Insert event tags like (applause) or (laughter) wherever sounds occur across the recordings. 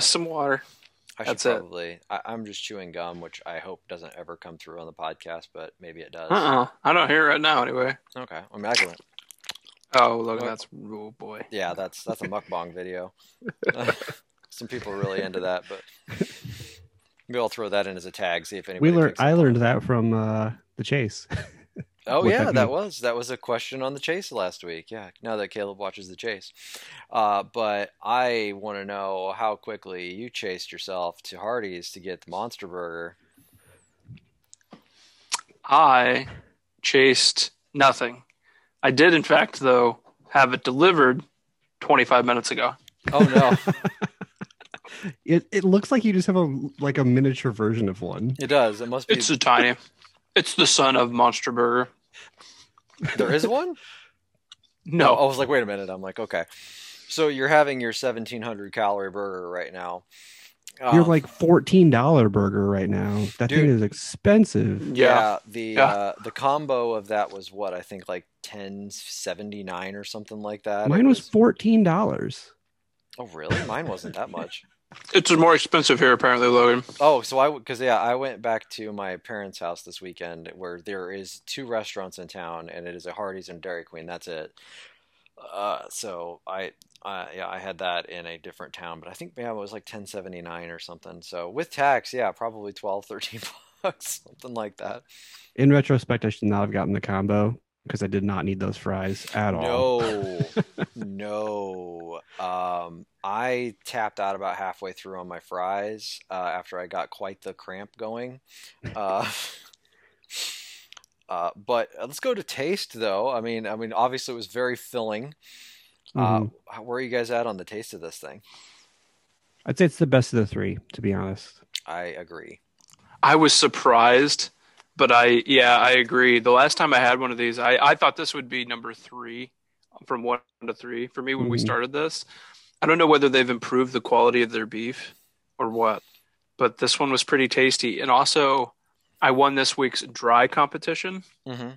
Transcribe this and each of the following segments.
should probably, Just some water. I should that's it. probably. I, I'm just chewing gum, which I hope doesn't ever come through on the podcast, but maybe it does. Uh uh I don't hear it right now anyway. Okay. I mean, I can. Oh, look, What? that's oh boy. Yeah, that's that's a mukbang video. (laughs) Some people are really into that, but maybe I'll throw that in as a tag. See if anybody. We learned. I learned that from uh, the chase. (laughs) Oh yeah, that that was that was a question on the chase last week. Yeah, now that Caleb watches the chase, uh, but I want to know how quickly you chased yourself to Hardee's to get the Monster Burger. I chased nothing. I did, in fact, though, have it delivered 25 minutes ago. Oh no, (laughs) It it looks like you just have a like a miniature version of one. it does. It must be. It's a tiny. It's the son of Monster Burger. There is one. No, I was like, wait a minute. I'm like, okay. So you're having your 1700 calorie burger right now. You're Um, like fourteen dollar burger right now. That thing is expensive. yeah. the Yeah. Uh, the combo of that was what I think like 1079 or something like that. It Mine was fourteen dollars. Oh really? Mine wasn't that much. It's more expensive here, apparently, Logan. Oh, so I because yeah, I went back to my parents' house this weekend where there is two restaurants in town, and it is a Hardee's and Dairy Queen. That's it. Uh, so I, uh, yeah, I had that in a different town, but I think yeah, it was like ten seventy nine or something. So with tax, yeah, probably 12, 13 (laughs) bucks, something like that. In retrospect, I should not have gotten the combo because I did not need those fries at all. No, (laughs) no. Um, I tapped out about halfway through on my fries uh, after I got quite the cramp going. Uh, (laughs) uh, but let's go to taste, though. I mean, I mean, obviously it was very filling. Uh, where are you guys at on the taste of this thing? I'd say it's the best of the three, to be honest. I agree. I was surprised, but I, yeah, I agree. The last time I had one of these, I, I thought this would be number three from one to three for me when we Mhm. started this. I don't know whether they've improved the quality of their beef or what, but this one was pretty tasty. And also, I won this week's dry competition. hmm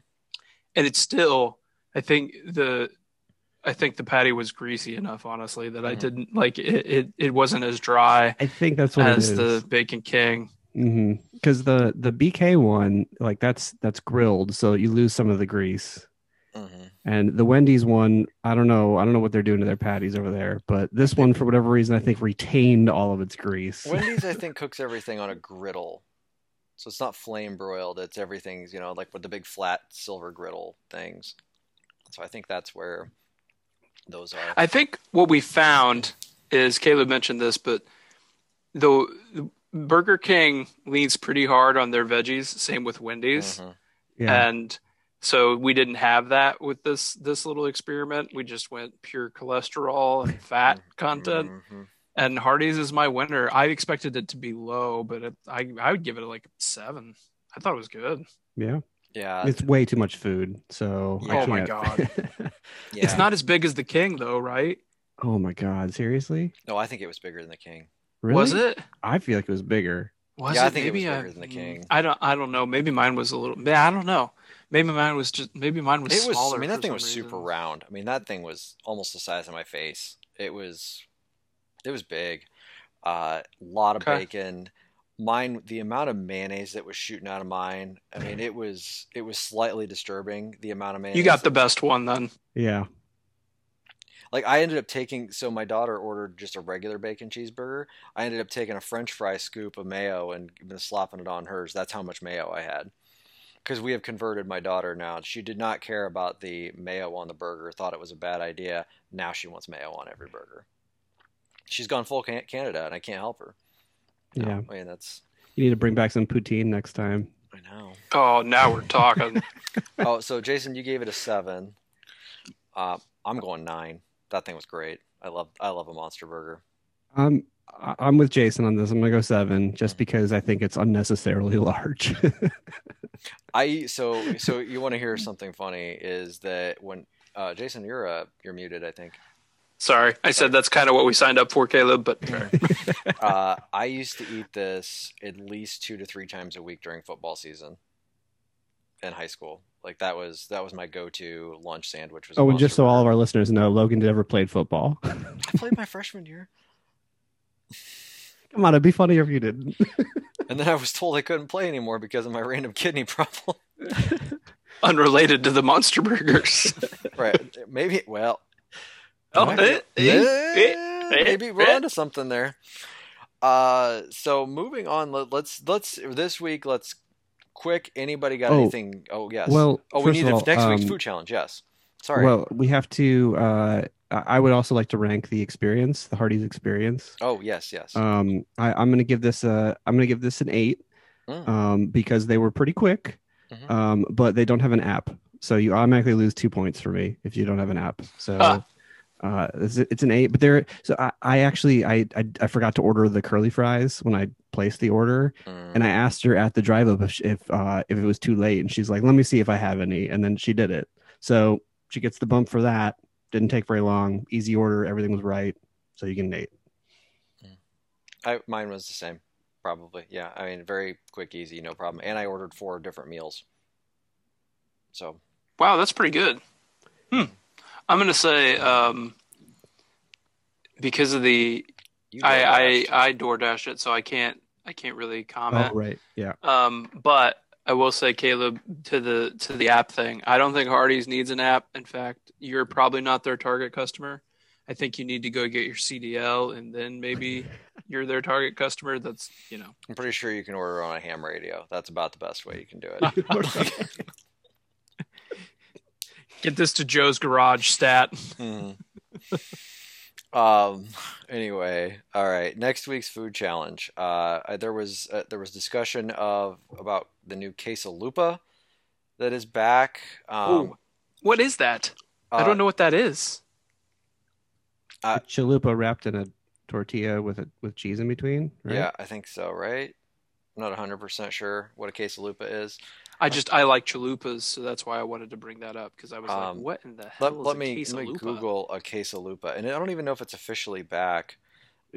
and it's still i think the i think the patty was greasy enough honestly that i Mhm. didn't like it it, it wasn't as dry I think that's what as the bacon king Because the the BK one, like that's that's grilled, so you lose some of the grease. hmm And the Wendy's one, I don't know, I don't know what they're doing to their patties over there, but this one, for whatever reason, I think retained all of its grease. Wendy's, I (laughs) think, cooks everything on a griddle. So it's not flame broiled. It's everything's, you know, like with the big flat silver griddle things. So I think that's where those are. i think what we found is caleb mentioned this but the, the burger king leans pretty hard on their veggies same with wendy's Mhm. yeah, and so we didn't have that with this this little experiment we just went pure cholesterol and fat content Mhm. and Hardee's is my winner. I expected it to be low, but it, I I would give it like seven. I thought it was good. yeah, Yeah. it's way too much food. So I Oh my God. (laughs) yeah. It's not as big as the King, though, right? oh my god, seriously? No, I think it was bigger than the king. Really? Was it? I feel like it was bigger. Was Yeah, I it? think it was Maybe bigger than the King. I don't. I don't know. Maybe mine was a little. Yeah, I don't know. Maybe mine was just. Maybe mine was It was. smaller. I mean, that thing some was super round. I mean, that thing was almost the size of my face. It was. It was big. A uh, lot of Okay. bacon. Mine, the amount of mayonnaise that was shooting out of mine. I mean, it was. It was slightly disturbing. The amount of mayonnaise. You got the best one then. Yeah. Like I ended up taking. So my daughter ordered just a regular bacon cheeseburger. I ended up taking a French fry scoop of mayo and been slopping it on hers. That's how much mayo I had. Because we have converted my daughter now. She did not care about the mayo on the burger. Thought it was a bad idea. Now she wants mayo on every burger. She's gone full can- Canada, and I can't help her. No, Yeah. I mean that's. You need to bring back some poutine next time. I know. Oh, now we're talking. (laughs) Oh, so Jason, you gave it a seven. Uh, I'm going nine. That thing was great. I love. I love a monster burger. Um, I- I'm with Jason on this. I'm gonna go seven, just because I think it's unnecessarily (laughs) large. I so so you want to hear something funny is that when uh, Jason, you're uh, you're muted, I think. Sorry, I said that's kind of what we signed up for, Caleb. But (laughs) Uh, I used to eat this at least two to three times a week during football season in high school. Like that was that was my go-to lunch sandwich. Was Oh, and just so Monster all of our listeners know, Logan never played football. I played my freshman year, Come on, it'd be funny if you didn't. and then I was told I couldn't play anymore because of my random kidney problem. (laughs) Unrelated to the Monster Burgers. right? Maybe. Well, oh, Might eh, eh, Eh, eh, maybe we're eh. onto something there. Uh, so moving on, let, let's let's this week let's quick. Anybody got Oh. anything? Oh yes. Well, oh, we need all, next week's um, food challenge. Yes. Sorry. Well, we have to. Uh, I would also like to rank the experience, the Hardee's experience. oh yes, yes. Um, I, I'm going to give this a. I'm going to give this an eight, Mm. um, because they were pretty quick, Mhm. um, but they don't have an app, so you automatically lose two points for me if you don't have an app. So. Ah. Uh, it's, it's an eight, but there. So I, I actually I, I I forgot to order the curly fries when I placed the order, Mm. and I asked her at the drive up if if, uh, if it was too late, and she's like, "Let me see if I have any," and then she did it. So she gets the bump for that. Didn't take very long. Easy order. Everything was right. So you get an eight. I, mine was the same, probably. Yeah, I mean, very quick, easy, no problem. And I ordered four different meals. So Wow, that's pretty good. Hmm. I'm gonna say um, because of the you I, I I DoorDash it, so I can't I can't really comment. Oh right, yeah. Um, but I will say, Caleb, to the to the app thing, I don't think Hardee's needs an app. In fact, you're probably not their target customer. I think you need to go get your CDL, and then maybe (laughs) you're their target customer. That's you know. I'm pretty sure you can order on a ham radio. That's about the best way you can do it. (laughs) (laughs) Get this to Joe's garage stat. Mhm. um. Anyway, all right. Next week's food challenge. Uh, I- there was uh, there was discussion of about the new quesalupa that is back. Um, Ooh, what is that? I uh, don't know what that is. Uh, chalupa wrapped in a tortilla with a with cheese in between. Right? Yeah, I think so. Right. I'm not 100 percent sure what a quesalupa is. I just I like chalupas, so that's why I wanted to bring that up because I was Um, like, what in the hell Let, is let a me let me? Google a quesalupa, and I don't even know if it's officially back.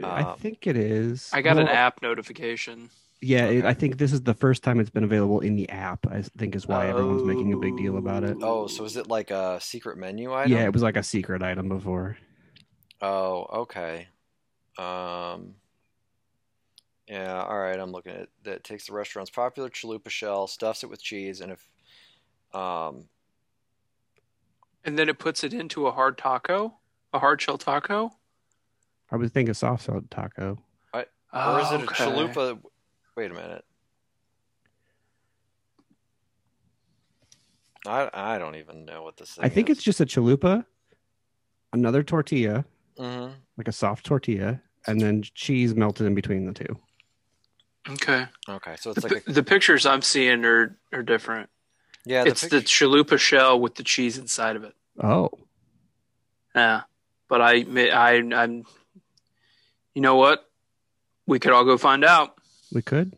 I Um, think it is. I got an app notification. Yeah, it, I think this is the first time it's been available in the app. I think is why everyone's making a big deal about it. Oh, so is it like a secret menu item? Yeah, it was like a secret item before. Oh, okay. Um, yeah, all right. I'm looking at that. Takes the restaurant's popular chalupa shell, stuffs it with cheese, and if um, And then it puts it into a hard taco, a hard shell taco. I would think a soft shell taco. or is it a Okay. chalupa? Wait a minute. I I don't even know what this thing I think is. it's just a chalupa, another tortilla, Mhm. like a soft tortilla, and then cheese melted in between the two. Okay. Okay, so The, it's like a the pictures I'm seeing are are different. yeah. The it's the chalupa shell with the cheese inside of it. Oh, Yeah, but I I I'm. You know what? We could all go find out. we could.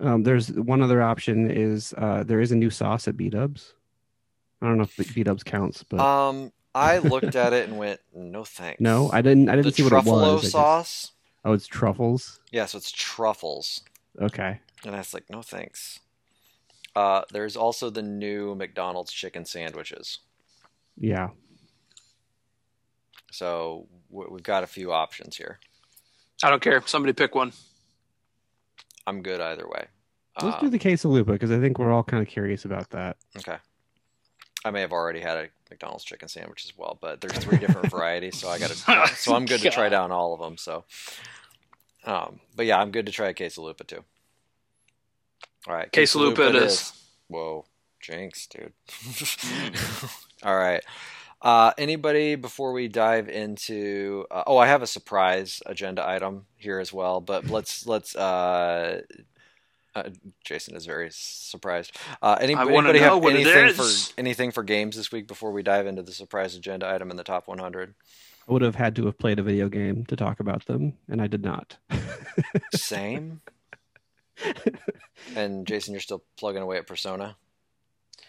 Um, there's one other option is uh, there is a new sauce at B Dubs. I don't know if B Dubs counts, but um, I looked at it and went, no thanks. no, I didn't. I didn't the see what it truffalo was. I just- sauce. Oh, it's truffles. Yeah, so it's truffles. Okay. And I was like, no thanks. Uh, there's also the new McDonald's chicken sandwiches. Yeah. So w- we've got a few options here. I don't care. Somebody pick one. I'm good either way. Let's Uh, do the quesalupa because I think we're all kind of curious about that. Okay. I may have already had a McDonald's chicken sandwich as well, but there's three different (laughs) varieties, so I got to. So I'm good to try down all of them. So, um, but yeah, I'm good to try a quesalupa too. All right, Quesalupa it is. Whoa, jinx, dude. (laughs) all right. Uh, anybody before we dive into? Uh, oh, I have a surprise agenda item here as well, but let's let's. Uh, uh, Jason is very surprised. Uh, any, I anybody know have what anything is. for anything for games this week before we dive into the surprise agenda item in the top 100? I would have had to have played a video game to talk about them, and I did not. Same. (laughs) and Jason, you're still plugging away at Persona.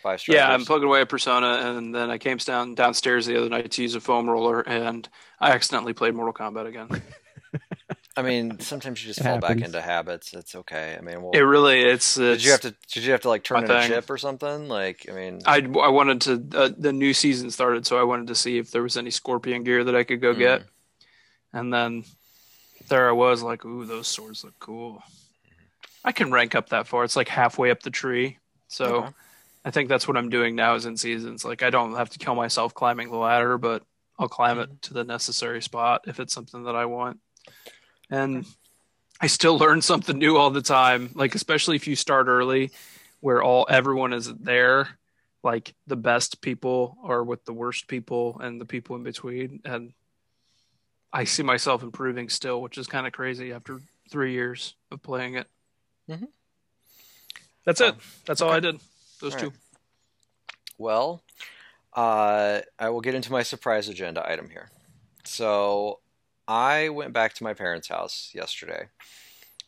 Five strikers. Yeah, I'm plugging away at Persona, and then I came down downstairs the other night to use a foam roller, and I accidentally played Mortal Kombat again. (laughs) I mean, sometimes you just It fall back into habits. It's okay. I mean, well, It really it's, it's did you have to? Did you have to like turn my in a chip or something? Like, I mean, I I wanted to uh, the new season started, so I wanted to see if there was any Scorpion gear that I could go Mm. get, and then there I was like, ooh, those swords look cool. I can rank up that far. It's like halfway up the tree, so Okay. I think that's what I'm doing now. Is in seasons. Like I don't have to kill myself climbing the ladder, but I'll climb Mm-hmm. it to the necessary spot if it's something that I want, and I still learn something new all the time. Like especially if you start early, where all everyone is there like the best people are with the worst people and the people in between and i see myself improving still which is kind of crazy after three years of playing it Mhm. that's it that's all i did those All two right. Well, uh, I will get into my surprise agenda item here. So, I went back to my parents' house yesterday,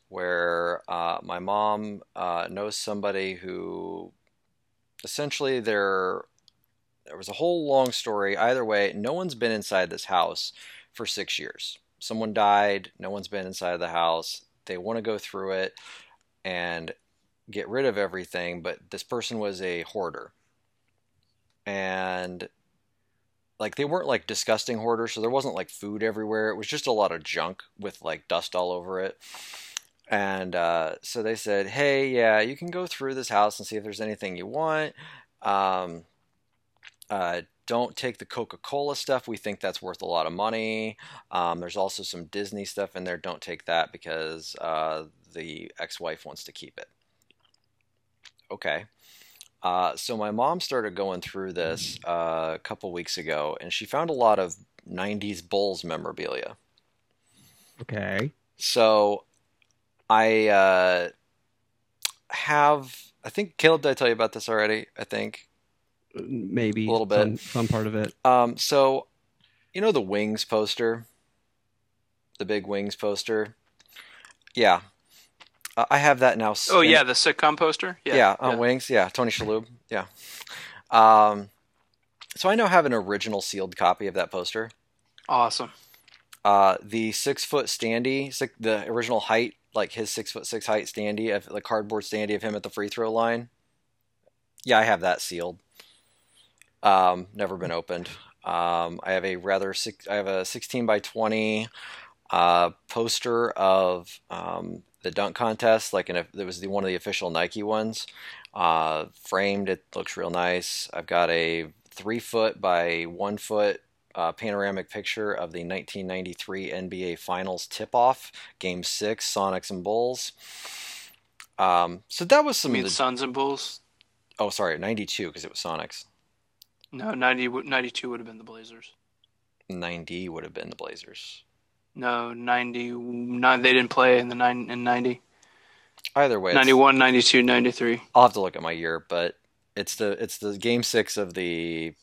where uh, my mom uh, knows somebody who, essentially, there there was a whole long story. Either way, no one's been inside this house for six years. Someone died. No one's been inside the house. They want to go through it and get rid of everything, but this person was a hoarder. And like they weren't like disgusting hoarders, so there wasn't like food everywhere. It was just a lot of junk with like dust all over it. And uh, so they said, "Hey, yeah, you can go through this house and see if there's anything you want. Um, uh, don't take the Coca-Cola stuff. We think that's worth a lot of money. Um, there's also some Disney stuff in there. Don't take that because uh, the ex-wife wants to keep it." Okay. Uh, so my mom started going through this uh, a couple weeks ago, and she found a lot of '90s Bulls memorabilia. Okay. So I uh, have. I think Caleb, did I tell you about this already? I think. Maybe A little bit. Some, some part of it. Um, so, you know the Wings poster, the big Wings poster. Yeah, uh, I have that now. oh yeah the sitcom poster yeah yeah, on Wings. Yeah, Tony Shalhoub. Yeah. Um, so I now have an original sealed copy of that poster. awesome Uh, the six foot standee, six, the original height, like his six foot six height standee, of the cardboard standee of him at the free throw line. Yeah, I have that sealed. Um, never been opened. Um, I have a rather six, I have a sixteen by twenty uh, poster of um, the dunk contest. Like, in a, it was the one of the official Nike ones. Uh, framed, it looks real nice. I've got a three foot by one foot uh, panoramic picture of the 1993 NBA Finals tip-off, Game Six, Sonics and Bulls. Um, so that was some mean the. Suns and Bulls Oh, sorry, 92 because it was Sonics. no 90 92 would have been the Blazers 90 would have been the Blazers. No 99. they didn't play in the 9 in 90 Either way, it's- 91 92 93 I'll have to look at my year, but it's the it's the Game Six of the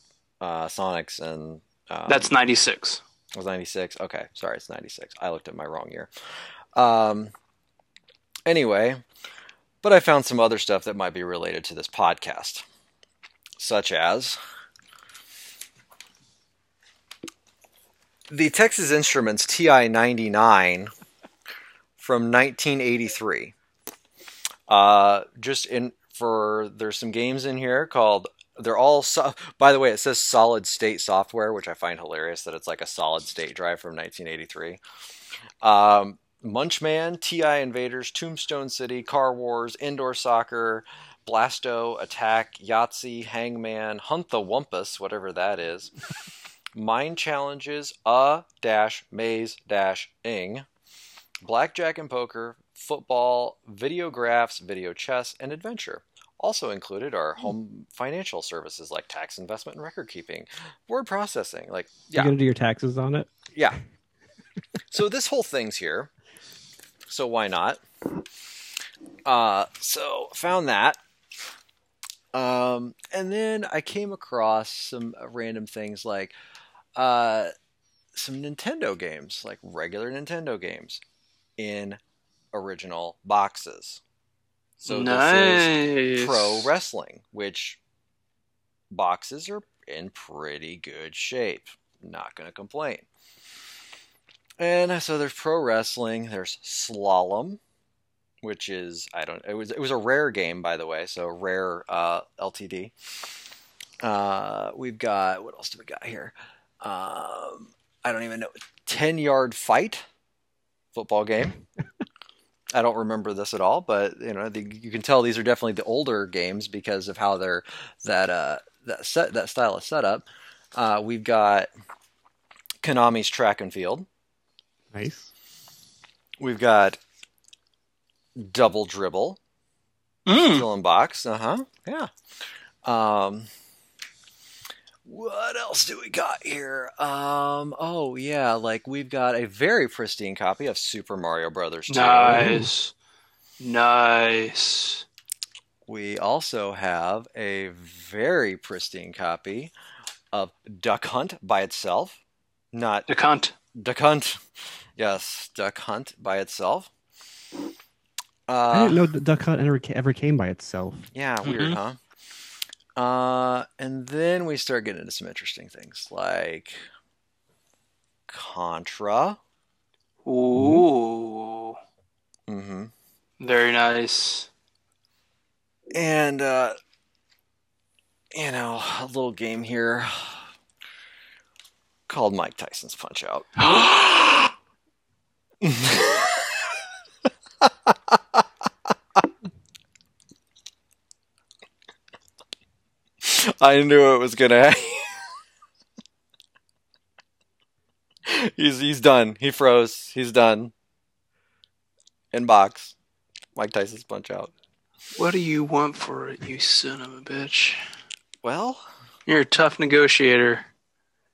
uh, Sonics and um, that's 96 It was 96. Okay, sorry, it's 96. I looked at my wrong year. Um, anyway, but I found some other stuff that might be related to this podcast, such as the Texas Instruments TI 99 from 1983. Uh, just in for there's some games in here called they're all so, by the way it says solid state software which i find hilarious that it's like a solid state drive from 1983 um, munchman ti invaders tombstone city car wars indoor soccer blasto attack yahtzee hangman hunt the wumpus whatever that is mind challenges a dash maze dash ing blackjack and poker football video graphs video chess and adventure also included are home financial services like tax investment and record keeping, word processing. Like, yeah. You're gonna do your taxes on it? yeah. (laughs) so this whole thing's here. So why not? Uh, so found that. Um, and then I came across some random things like uh, some Nintendo games, like regular Nintendo games, in original boxes. So this is nice pro wrestling, which boxes are in pretty good shape. Not going to complain. And so there's pro wrestling. There's slalom, which is I don't. It was it was a rare game by the way. So rare uh, LTD. Uh, we've got what else do we got here? Um, I don't even know. Ten yard fight, football game. (laughs) I don't remember this at all, but you know the, you can tell these are definitely the older games because of how they're that uh, that set that style of setup. Uh, we've got Konami's track and field. Nice. We've got double dribble. Mm. Still in box. Uh huh. Yeah. Um, what else do we got here? Um, oh yeah, like we've got a very pristine copy of Super Mario Brothers 2. Nice. Nice. We also have a very pristine copy of Duck Hunt by itself. Not Duck Hunt. Duck Hunt. Yes, Duck Hunt by itself. I Uh, didn't know Duck Hunt ever, ever came by itself. Yeah, weird, Mhm. huh? Uh, and then we start getting into some interesting things like Contra. Ooh. hmm Very nice. And, uh, you know, a little game here called Mike Tyson's Punch Out. (gasps) (laughs) I knew it was gonna. (laughs) Happen. he's he's done. He froze. He's done. In box. Mike Tyson's punch out. what do you want for it, you son of a bitch? Well, You're a tough negotiator.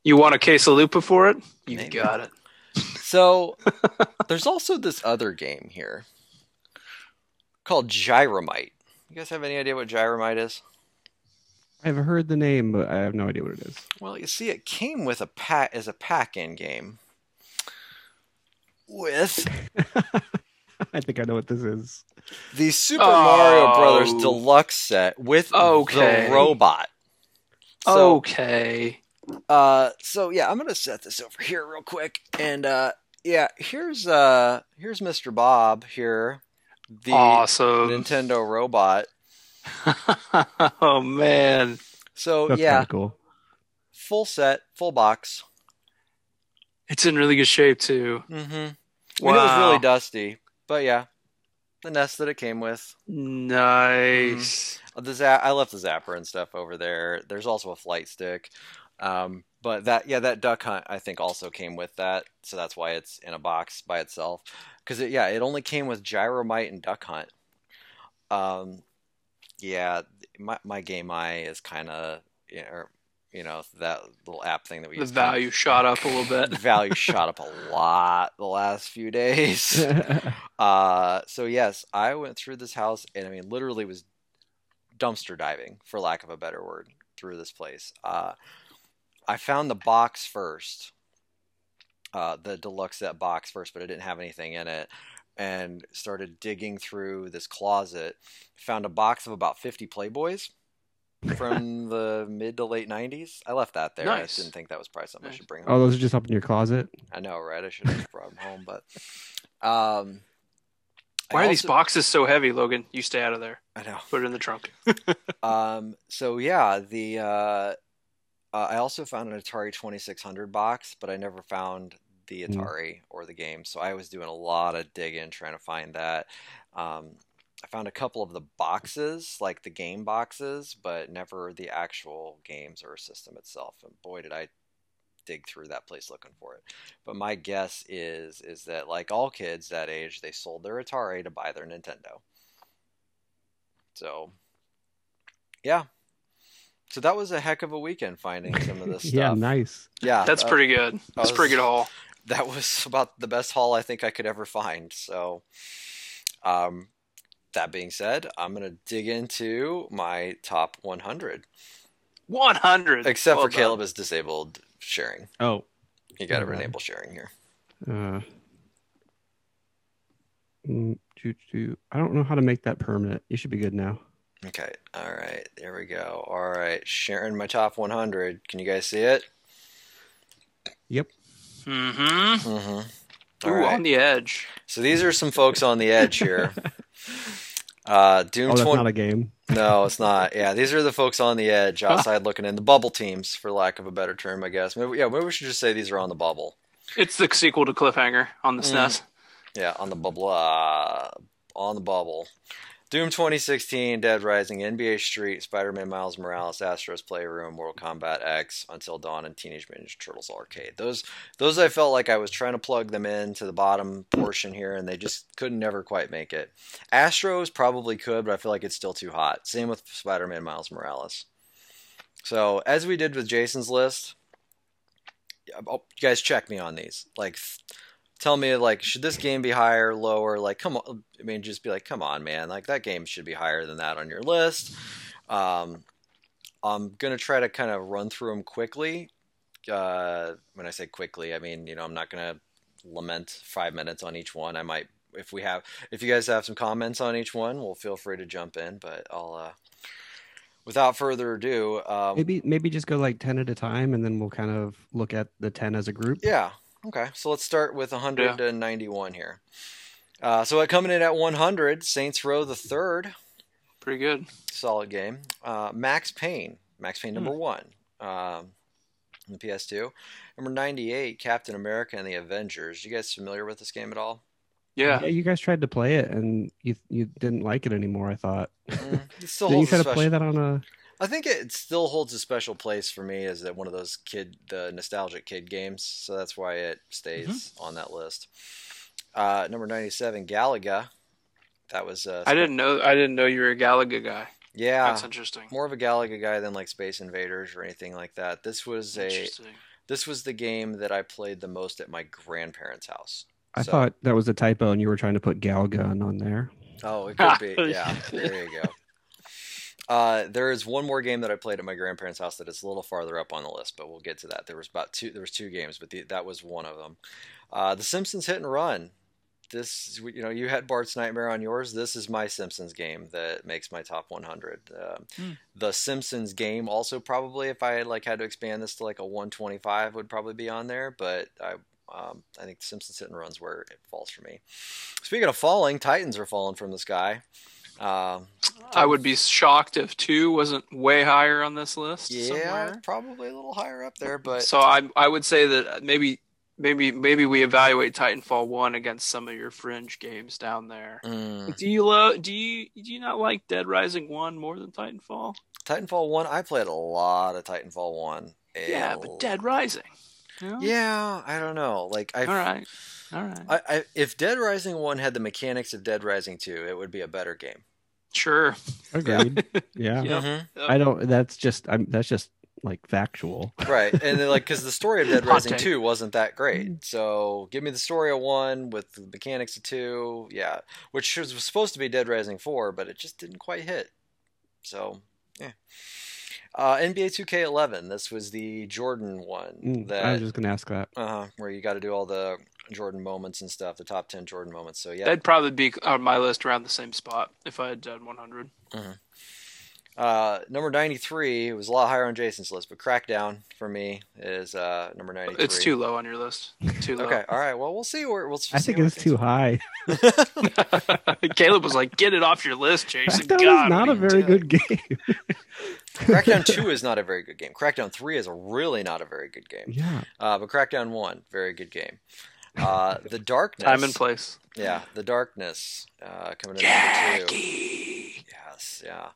You want a quesalupa for it? You Maybe. got it. so (laughs) there's also this other game here called Gyromite. You guys have any idea what Gyromite is? I've heard the name, but I have no idea what it is. Well, you see, it came with a pack as a pack-in game with (laughs) I think I know what this is. the Super Mario Brothers Oh. Deluxe set with Okay. the robot. So, okay. uh, so yeah, I'm gonna set this over here real quick, and uh, yeah, here's uh, here's Mr. Bob here, the awesome. Nintendo robot. (laughs) oh man. So That's yeah, cool. full set, full box. It's in really good shape too. Mm-hmm. We know it was really dusty, but yeah, the NES that it came with. Nice. Uh, The za- I left the zapper and stuff over there. There's also a flight stick, um, but that yeah, that duck hunt I think also came with that, so that's why it's in a box by itself. Because it, yeah, it only came with Gyromite and Duck Hunt. Um, yeah, my my game eye is kind of you know, you know that little app thing that we The use kinda- value shot up a little bit. (laughs) value shot up a (laughs) lot the last few days. (laughs) Uh, so yes, I went through this house and I mean, literally was dumpster diving, for lack of a better word, through this place. Uh, I found the box first, uh, the deluxe set box first, but it didn't have anything in it. And started digging through this closet, found a box of about 50 Playboys (laughs) from the mid to late 90s. I left that there. Nice. I didn't think that was probably something I should bring home. oh, those are just up in your closet. I know, right? I should have brought them home, but um, I Why are these boxes so heavy, Logan? You stay out of there. I know. Put it in the trunk. (laughs) Um, so yeah, the uh, uh, I also found an Atari Twenty Six Hundred box, but I never found the Mm. Atari or the game. So I was doing a lot of digging trying to find that. Um, I found a couple of the boxes, like the game boxes, but never the actual games or system itself. And boy, did I dig through that place looking for it. But my guess is is that like all kids that age, they sold their Atari to buy their Nintendo. So, yeah. So that was a heck of a weekend finding some of this (laughs) stuff. yeah, nice. Yeah, That's uh, pretty good. That's was- pretty good haul. That was (laughs) about the best haul I think I could ever find. So, um, that being said, I'm gonna dig into my top 100. 100. Except Well for done. Caleb is disabled sharing. Oh, You got to Okay. enable sharing here. uh, mm, choo- choo. I don't know how to make that permanent. You should be good now. Okay. All right. There we go. All right. Sharing my top 100. Can you guys see it? Yep. Mm-hmm. Mm-hmm. Ooh, All right. on the edge. So these are some folks on the edge here. (laughs) Uh, Doom Oh, that's 20. not a game. No, it's not. Yeah, these are the folks on the edge, outside looking in. The bubble teams, for lack of a better term, I guess. Maybe, yeah, maybe we should just say these are on the bubble. It's the sequel to Cliffhanger on the E Mm. SNES. Yeah, on the bubble. Uh, on the bubble. Doom 2016, Dead Rising, NBA Street, Spider-Man Miles Morales, Astro's Playroom, Mortal Kombat X, Until Dawn, and Teenage Mutant Turtles Arcade. Those, those I felt like I was trying to plug them in to the bottom portion here, and they just couldn't never quite make it. Astros probably could, but I feel like it's still too hot. Same with Spider-Man Miles Morales. So as we did with Jason's list, oh, you guys check me on these. Like, tell me like, should this game be higher, lower? Like, come on. I mean, just be like, come on, man. Like that game should be higher than that on your list. Um, I'm gonna try to kind of run through them quickly. Uh, when I say quickly, I mean you know I'm not gonna lament five minutes on each one. I might if we have if you guys have some comments on each one, well feel free to jump in. But I'll uh, without further ado, um, Maybe maybe just go like ten at a time, and then we'll kind of look at the ten as a group. Yeah. Okay. So let's start with 191 here. Uh, so coming in at 100, Saints Row the Third, Pretty good. solid game. Uh, Max Payne, Max Payne Hmm. number one, um, the PS2. Number 98, Captain America and the Avengers. You guys familiar with this game at all? Yeah. you guys tried to play it, and you you didn't like it anymore. I thought. Mm, it still (laughs) Didn't you holds try to play that on a? I think it still holds a special place for me as that one of those kid, the nostalgic kid games. So that's why it stays Mm-hmm. on that list. Uh, number 97, Galaga. That was uh, I didn't know. I didn't know you were a Galaga guy. Yeah, That's interesting. more of a Galaga guy than like Space Invaders or anything like that. This was a this was the game that I played the most at my grandparents' house. I So- thought that was a typo, and you were trying to put Galgun on there. Oh, it could be. (laughs) Yeah, there you go. Uh, there is one more game that I played at my grandparents' house that is a little farther up on the list, but we'll get to that. There was about two. There was two games, but the, that was one of them. Uh, the Simpsons Hit and Run. This, you know, you had Bart's Nightmare on yours. This is my Simpsons game that makes my top 100. Um, Hmm. The Simpsons game also probably, if I had like had to expand this to like a 125, would probably be on there. But I, um, I think the Simpsons Hit and Run's where it falls for me. Speaking of falling, Titans are falling from the sky. Um, I would be shocked if two wasn't way higher on this list. yeah, somewhere. probably a little higher up there, but So I I would say that maybe maybe maybe we evaluate Titanfall one against some of your fringe games down there. Mm. Do you love? Do you do you not like Dead Rising one more than Titanfall? Titanfall one. I played a lot of Titanfall one. Yeah, but Dead Rising. You know? Yeah, I don't know. Like I, All right. All right. I, I, if Dead Rising one had the mechanics of Dead Rising two, it would be a better game. Sure. Agreed. (laughs) yeah. Yeah. Mhm. I don't. That's just. I'm. That's just like factual. Right, and then, like because the story of Dead (laughs) Rising take. two wasn't that great. So give me the story of one with the mechanics of two, yeah, which was supposed to be Dead Rising four, but it just didn't quite hit. So yeah. Uh, NBA 2K11. This was the Jordan one Mm, that I was just gonna ask that. uh, where you got to do all the Jordan moments and stuff, the top 10 Jordan moments. So yeah, That'd probably be on my list around the same spot if I had done 100. uh, number 93 was a lot higher on Jason's list, but Crackdown for me is uh, number 93. It's too low on your list. Too low. Okay, all right. Well, we'll see where we'll. I think it's too go. high. (laughs) (laughs) Caleb was like, "Get it off your list, Jason." That God, was not a very good game. (laughs) Crackdown 2 is not a very good game. Crackdown 3 is a really not a very good game. yeah. Uh, but Crackdown 1, very good game. Uh, the Darkness. Time and place. Yeah, The Darkness uh, coming in number 2. Jackie. Yes, yeah.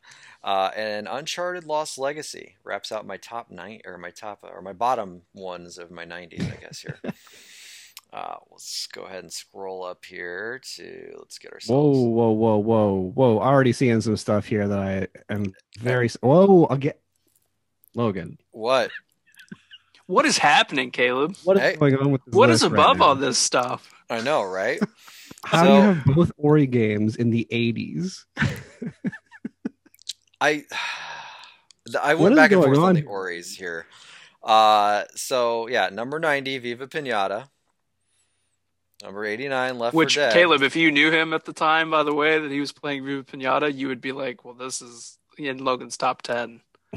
Uh, and Uncharted Lost Legacy wraps out my top nine or my top or my bottom ones of my 90s, I guess here. (laughs) uh, let's go ahead and scroll up here to let's get ourselves. Whoa, ourselves. whoa, whoa, whoa, whoa! Already seeing some stuff here that I am very. Whoa, again, Logan. What? What is happening, Caleb? What is Hey. going on with this What is list right above all this stuff? I know, right? (laughs) How do you have both Ori games in the 80s? (laughs) I (sighs) I went back and forth on, on the here? Oris here. Uh, so yeah, number ninety, Viva Pinata. Number eighty-nine, Left Which 4 Dead. Caleb, if you knew him at the time, by the way, that he was playing Viva Pinata, you would be like, "Well, this is in Logan's top ten (laughs)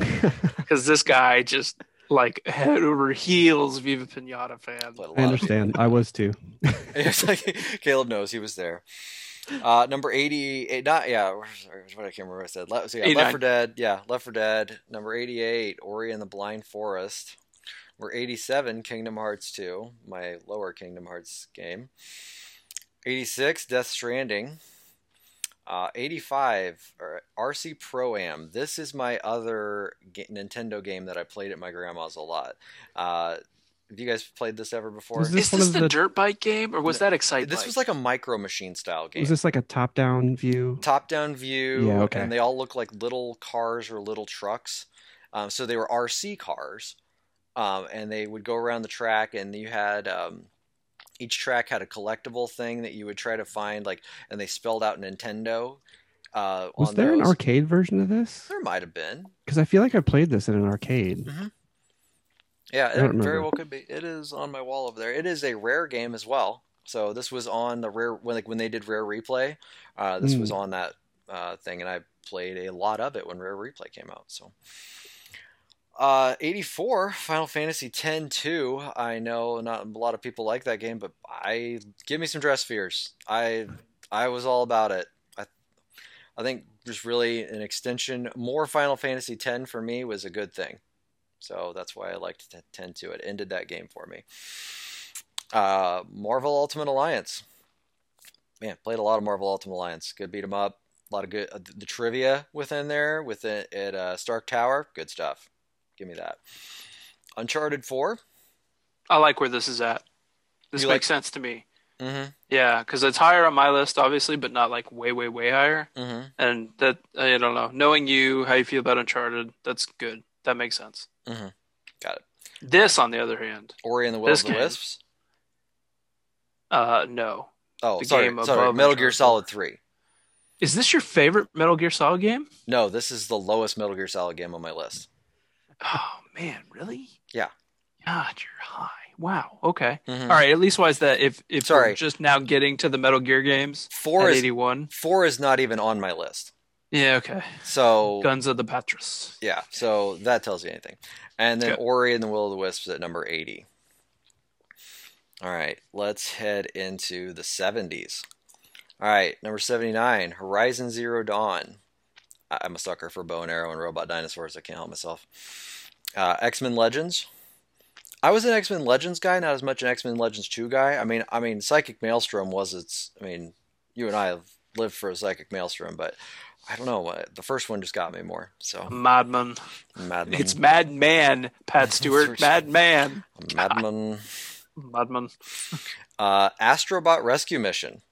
because this guy just like head over heels Viva Pinata fan. Played a lot I understand. I was too. (laughs) It's like Caleb knows he was there. Uh, number eighty-eight. Not yeah. where's- where's What I can't remember what I said. Le- so yeah, Left for Dead. Yeah, Left for Dead. Number eighty-eight. Ori and the Blind Forest. Number eighty-seven. Kingdom Hearts two. My lower Kingdom Hearts game. Eighty-six. Death Stranding. Uh, 85 or RC Pro Am. This is my other ga- Nintendo game that I played at my grandma's a lot. Uh, have you guys played this ever before? Was this Is one this of the, the- dirt bike game or was that Excite this Bike? was like a micro machine style game. Was this like a top-down view? top down view Yeah, okay. and they all look like little cars or little trucks um, so they were rc cars um, and they would go around the track and you had um, each track had a collectible thing that you would try to find like and they spelled out nintendo uh, Was on there an arcade version of this? there might have been. Because I feel like I played this in an arcade. yeah it don't very well could be. It is on my wall over there. It is a rare game as well. So this was on the rare when like when they did rare replay uh, this Mm. was on that uh, thing and i played a lot of it when rare replay came out so uh, 84 final fantasy 10 2 i know not a lot of people like that game but i give me some dresspheres. i i was all about it i i think just really an extension more final fantasy 10 for me was a good thing so that's why I liked to tend to it. Ended that game for me. Uh, Marvel Ultimate Alliance. Man, played a lot of Marvel Ultimate Alliance. Good beat 'em up. A lot of good. Uh, the trivia within there, within at uh, Stark Tower. Good stuff. Give me that. Uncharted 4. I like where this is at. This You makes like- sense to me. Mm-hmm. Yeah, because it's higher on my list, obviously, but not like way, way, way higher. Mm-hmm. And that I don't know. Knowing you, how you feel about Uncharted, that's good. That makes sense. Mm-hmm. Got it. This, on the other hand, Ori and the Will This of the game. Wisps. uh, no. Oh, The sorry, game sorry. above Metal Gear Solid 3. Is this your favorite Metal Gear Solid game? No, this is the lowest Metal Gear Solid game on my list. Oh man, really? Yeah. God, you're high. Wow. Okay. Mhm. All right. At least why is that? If if Sorry. we're just now getting to the Metal Gear games Four is eighty one. four is not even on my list. Yeah. Okay. So Guns of the Patriots. Yeah, so that tells you anything. And then. Ori and the Will of the Wisps at number 80. All right, let's head into the 70s. All right, number 79, Horizon Zero Dawn. I'm a sucker for bow and arrow and robot dinosaurs. I can't help myself. Uh, X Men Legends. I was an X Men Legends guy, not as much an X Men Legends 2 guy. I mean, I mean, Psychic Maelstrom was its. I mean, you and I have lived for a Psychic Maelstrom, but I don't know. uh, The first one just got me more. So Madman. Madman. It's Madman. Pat (laughs) Stewart. Madman. Madman. (laughs) Madman. Uh, Astrobot Rescue Mission.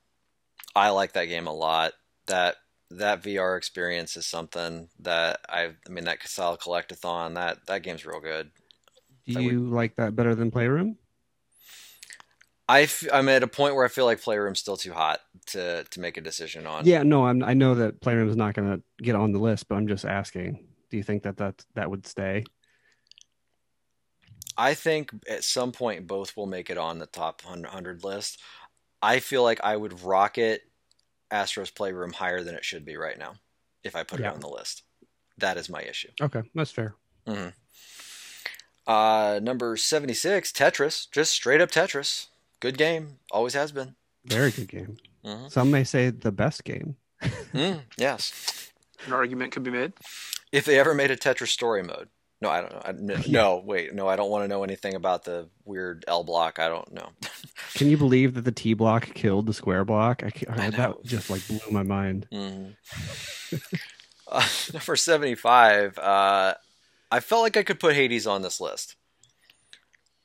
I like that game a lot. That that VR experience is something that I. I mean, that Casal Collectathon. That that game's real good. Do I would- you like that better than Playroom? I f- I'm at a point where I feel like Playroom's still too hot to to make a decision on. Yeah, no, I'm, I know that Playroom is not going to get on the list, but I'm just asking. Do you think that that, that would stay? I think at some point both will make it on the top 100 list. I feel like I would rocket Astro's Playroom higher than it should be right now if I put Yeah. it on the list. That is my issue. Okay, that's fair. Mm-hmm. Uh, number 76, Tetris. Just straight up Tetris. Good game. Always has been. Very good game. Mhm. Some may say the best game. Mm, yes. An argument could be made. If they ever made a Tetris story mode. No, I don't know. I, no, (laughs) no, wait. No, I don't want to know anything about the weird L block. I don't know. (laughs) Can you believe that the T block killed the square block? I, I that just like blew my mind. Mhm. uh, number 75. Uh, I felt like I could put Hades on this list.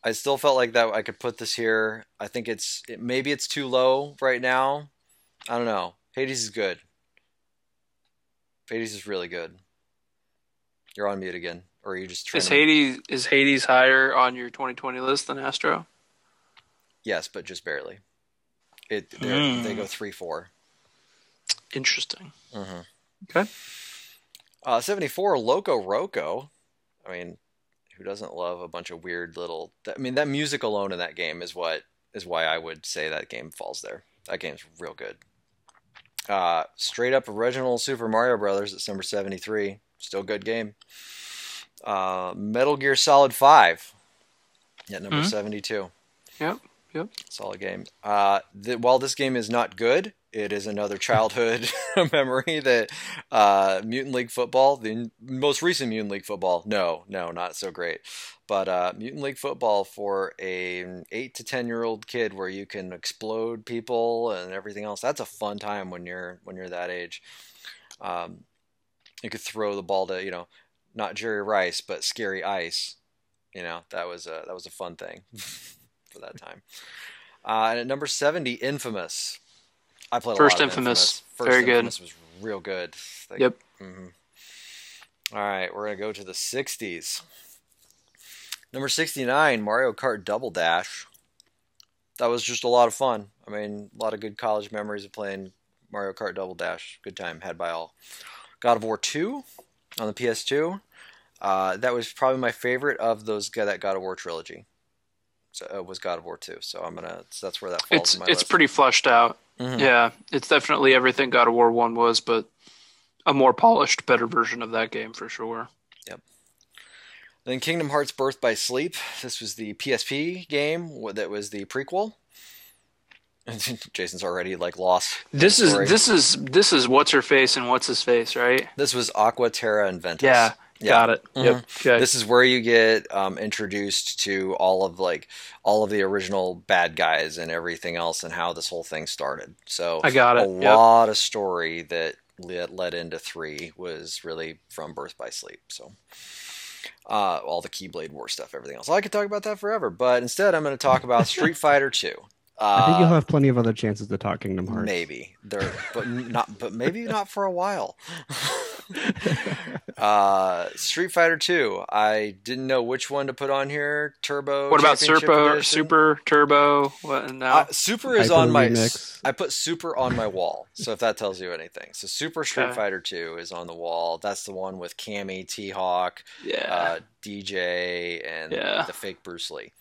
I still felt like that I could put this here. I think it's it, maybe it's too low right now. I don't know. Hades is good. Hades is really good. You're on mute again, or are you just trying Is to? Hades is Hades higher on your 2020 list than Astro? Yes, but just barely. It Hmm. they go three four. Interesting. Mm-hmm. Okay. Uh, 74 Loco Roco. I mean, who doesn't love a bunch of weird little? I mean, that music alone in that game is what is why I would say that game falls there. That game's real good. Uh, straight up original Super Mario Brothers at number 73. Still good game. Uh, Metal Gear Solid Five at number Mhm. seventy-two. Yep. Yep. Solid game. Uh, th- while this game is not good, it is another (laughs) childhood (laughs) memory that uh, Mutant League Football, the most recent Mutant League Football, no, no, not so great. But uh, Mutant League Football for a eight to ten year old kid, where you can explode people and everything else. That's a fun time when you're when you're that age. Um, you could throw the ball to you know, not Jerry Rice, but Scary Ice. You know that was a that was a fun thing (laughs) for that time. Uh, and at number seventy, Infamous. I played a First lot of Infamous. First Very good. Infamous was real good. Like, Yep. hmm All right, we're gonna go to the '60s. Number sixty-nine, Mario Kart Double Dash. That was just a lot of fun. I mean, a lot of good college memories of playing Mario Kart Double Dash. Good time had by all. God of War 2 on the PS2. Uh, that was probably my favorite of those that God of War trilogy. So it was God of War 2. So I'm gonna. So that's where that falls. It's in my it's list. pretty fleshed out. Mhm. Yeah, it's definitely everything God of War One was, but a more polished, better version of that game for sure. Yep. Then Kingdom Hearts Birth by Sleep. This was the PSP game that was the prequel. (laughs) Jason's already like lost. This is this is this is what's her face and what's his face, right? This was Aqua Terra and Ventus. Yeah, Yeah. got it. Mhm. Yep. Okay. This is where you get um, introduced to all of like all of the original bad guys and everything else and how this whole thing started. So I got a it. Yep. lot of story that led, led into three was really from Birth by Sleep. So uh, all the Keyblade War stuff, everything else. I could talk about that forever, but instead I'm going to talk about Street (laughs) Fighter Two. Uh, I think you'll have plenty of other chances to talk Kingdom Hearts. Maybe there, but not, but maybe not for a while. (laughs) uh, Street Fighter Two. I didn't know which one to put on here. Turbo. what about Championship Super Turbo? What now? Uh, Super is Hyper on my. Remix. I put Super on my wall, so if that tells you anything. So Super Street Okay. Fighter Two is on the wall. That's the one with Cammy, T Hawk, yeah, uh, DJ, and Yeah. the fake Bruce Lee.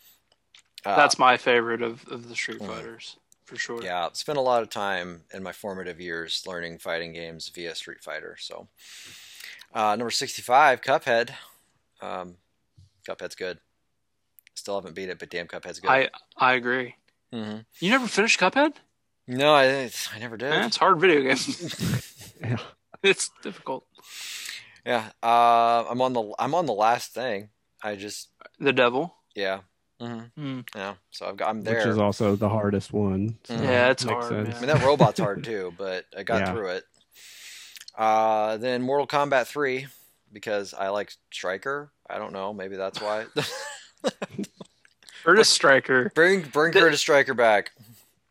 Uh, that's my favorite of, of the Street Mhm. Fighters for sure. Yeah, spent a lot of time in my formative years learning fighting games via Street Fighter. So, uh, number sixty-five, Cuphead. Um, Cuphead's good. Still haven't beat it, but damn, Cuphead's good. I I agree. hmm You never finished Cuphead? No, I, I never did. Man, it's a hard video game. (laughs) Yeah. it's difficult. yeah, uh, I'm on the I'm on the last thing. I just The Devil. yeah, hmm Hmm. yeah. So I've got I'm Which is also the hardest one. so Mhm. Yeah, it's makes hard, sense. I mean that robot's hard (laughs) too, but I got Yeah. through it. Uh, then Mortal Kombat three because I like Stryker. I don't know, maybe that's why. (laughs) Kurtis Stryker. bring bring The- Kurtis Stryker back.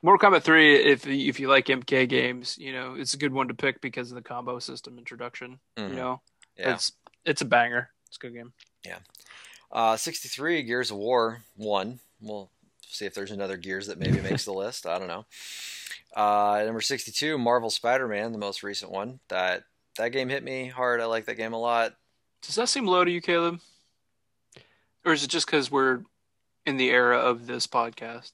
Mortal Kombat 3, if if you like MK games, you know, it's a good one to pick because of the combo system introduction. Mhm. You know, Yeah. it's it's a banger. It's a good game. Uh, 63 Gears of War 1. We'll see if there's another Gears that maybe makes the (laughs) list. I don't know. Uh, number 62 Marvel Spider-Man, the most recent one. That that game hit me hard. I like that game a lot. Does that seem low to you, Caleb? Or is it just because we're in the era of this podcast?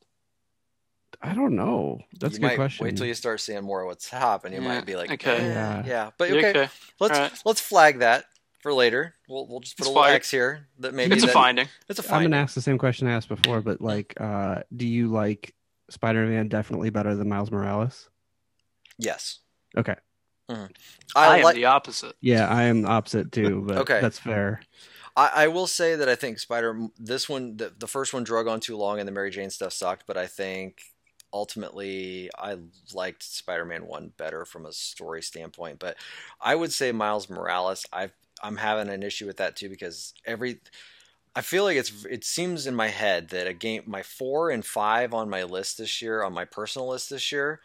I don't know. That's you a good might question. wait till you start seeing more of what's happening. you Yeah, might be like, okay. eh, Yeah. yeah. But okay, okay. let's Alright. let's flag that for later. We'll we'll just put It's a little fine. X here. That maybe It's a that- finding. It's a finding. I'm gonna ask the same question I asked before, but like, uh, do you like Spider-Man definitely better than Miles Morales? Yes. Okay. Mhm. I, I am like. the opposite. Yeah, I am the opposite too, (laughs) but Okay. that's fair. I, I will say that I think Spider this one the, the first one drug on too long and the Mary Jane stuff sucked, but I think ultimately I liked Spider-Man 1 better from a story standpoint, but I would say Miles Morales I I'm having an issue with that too because every I feel like it's it seems in my head that a game my 4 and 5 on my list this year on my personal list this year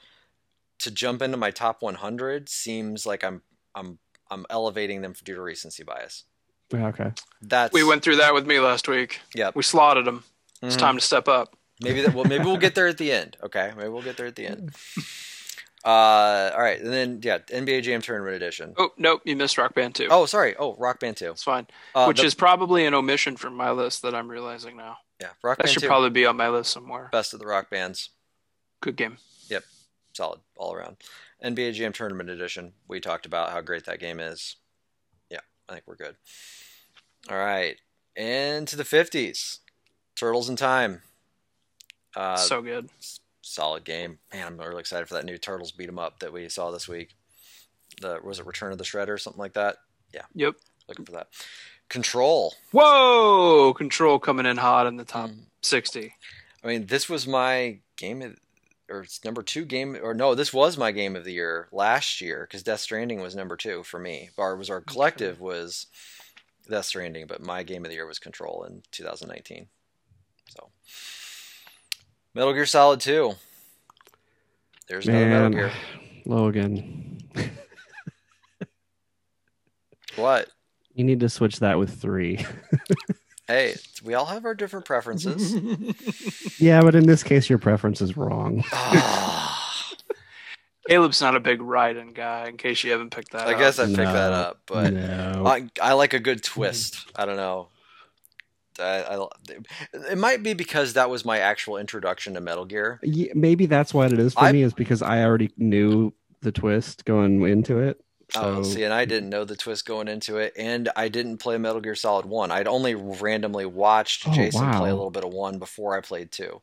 to jump into my top 100 seems like I'm I'm I'm elevating them due to recency bias. Okay. That's We went through that with me last week. Yeah, We slotted them. It's Mhm. time to step up. Maybe that. Well, maybe we'll get there at the end. Okay, maybe we'll get there at the end. (laughs) Uh, all right, and then yeah, NBA Jam Tournament Edition. Oh, nope, you missed Rock Band 2. Oh, sorry. Oh, Rock Band Two. It's fine. Uh, Which the- is probably an omission from my list that I'm realizing now. yeah, Rock That Band should Two. probably be on my list somewhere. Best of the rock bands. Good game. Yep, solid all around. NBA Jam Tournament Edition. We talked about how great that game is. Yeah, I think we're good. All right, into the fifties. Turtles in Time. Uh, so good. Solid game. Man, I'm really excited for that new Turtles beat 'em up that we saw this week. The was it Return of the Shredder or something like that? Yeah. Yep. Looking for that. Control. Whoa! Control coming in hot in the top Mm. 60. I mean, this was my game of, or it's number two game, or no, this was my game of the year last year because Death Stranding was number two for me. Or was our collective was Death Stranding, but my game of the year was Control in 2019. So, Metal Gear Solid 2. There's another Metal Man, Gear. Logan, (laughs) What? you need to switch that with three. (laughs) Hey, we all have our different preferences. (laughs) yeah, but in this case, your preference is wrong. (sighs) (sighs) Caleb's not a big Raiden guy, in case you haven't picked that up. I up. guess I picked No, that up, but no. I, I like a good twist. I don't know. I, I, it might be because that was my actual introduction to Metal Gear. Yeah, maybe that's what it is for I- me, is because I already knew the twist going into it. Oh, see, and I didn't know the twist going into it, and I didn't play Metal Gear Solid One. I'd only randomly watched Oh, Jason play a little bit of one before I played two.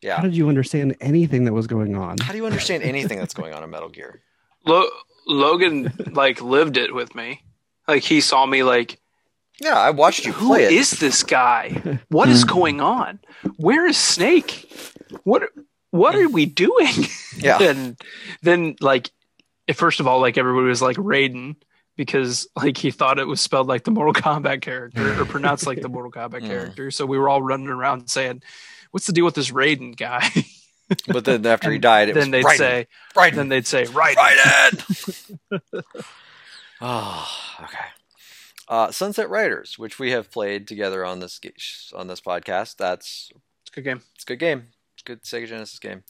Yeah. how did you understand anything that was going on? How do you understand anything that's going on in Metal Gear? Lo- Logan like lived it with me. Like he saw me like, Yeah, I watched you who play it. is this guy? What is hmm. going on? Where is Snake? What what are we doing? (laughs) Yeah. and then like first of all, like everybody was like Raiden because like he thought it was spelled like the Mortal Kombat character or pronounced like the (laughs) Mortal Kombat character. So we were all running around saying, "What's the deal with this Raiden guy?" (laughs) But then after he died, it was then they'd Raiden, say, Raiden, then they'd say, "Raiden." Raiden. oh, okay. Uh, Sunset Riders, which we have played together on this on this podcast. That's It's a good game. it's a good game. It's a good Sega Genesis game.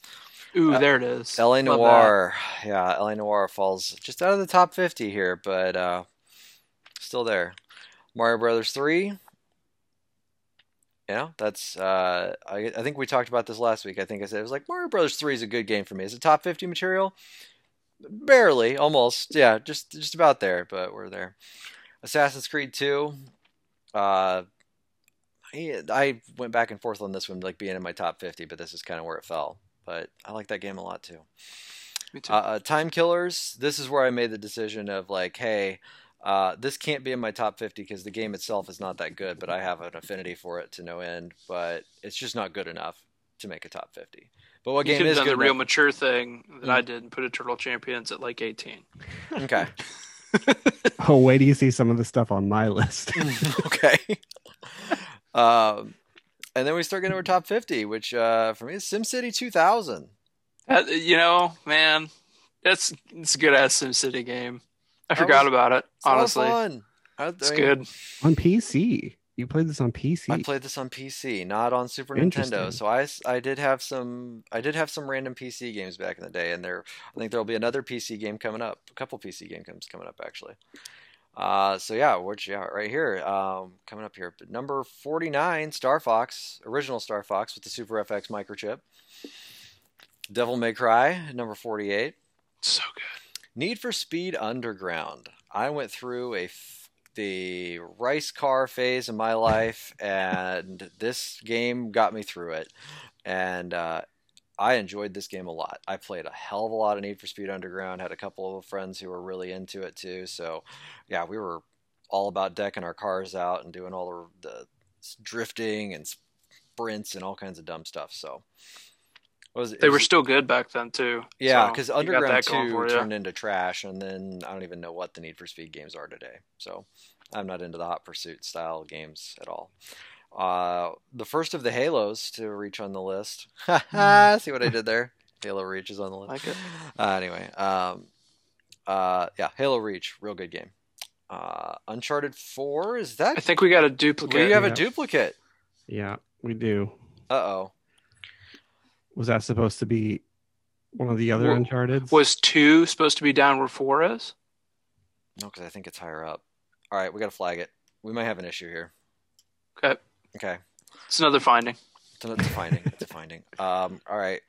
Ooh, Uh, there it is. LA Love that. Noir. Yeah, LA Noir falls just out of the top 50 here, but uh, still there. Mario Brothers 3. You know, that's uh, I, I think we talked about this last week. I think I said it was like Mario Brothers 3 is a good game for me. Is it top 50 material? Barely, almost. Yeah, just just about there, but we're there. Assassin's Creed 2. Uh, I, I went back and forth on this one, like being in my top 50, but this is kind of where it fell. But I like that game a lot too. Me too. Uh, uh, Time Killers. This is where I made the decision of like, hey, uh, this can't be in my top 50 because the game itself is not that good, but I have an affinity for it to no end. But it's just not good enough to make a top 50. But what you game is done good? the real enough- mature thing that Mm. I did and put a Turtle Champions at like 18. Okay. (laughs) (laughs) Oh, wait do you see some of the stuff on my list? (laughs) (laughs) okay. um, and then we start getting to our top 50, which uh, for me is SimCity 2000. That, you know, man, that's it's a good ass SimCity game. I That forgot was- about it. It's a lot of Honestly, fun. I- I it's mean, good. on PC. You played this on PC. I played this on PC, not on Super Nintendo. So I, I did have some I did have some random PC games back in the day, and there I think there will be another PC game coming up, a couple PC game games coming up actually. Uh, so yeah, which yeah, right here, um, coming up here, but number forty nine, Star Fox, original Star Fox with the Super FX microchip. Devil May Cry, number forty eight. So good. Need for Speed Underground. I went through a f- the rice car phase in my life, and this game got me through it. And uh, I enjoyed this game a lot. I played a hell of a lot of Need for Speed Underground. Had a couple of friends who were really into it too. So, yeah, we were all about decking our cars out and doing all the, the drifting and sprints and all kinds of dumb stuff. So, was, it They were still good back then too. yeah, because you got Underground that going 2 for ya. turned into trash, and then I don't even know what the Need for Speed games are today. So I'm not into the Hot Pursuit style games at all. Uh, the first of the Halos to reach on the list. (laughs) See what I did there? Halo Reach is on the list. Like it. Uh, anyway, um, uh, yeah, Halo Reach, real good game. Uh, Uncharted 4, is that? I think we got a duplicate. we have a duplicate. yeah, we do. Uh oh. Was that supposed to be one of the other Wa- Uncharted? Was two supposed to be down where four is? No, because I think it's higher up. All right, we got to flag it. We might have an issue here. Okay, Okay. it's another finding. It's a, it's a finding. It's a finding. (laughs) Um, all right.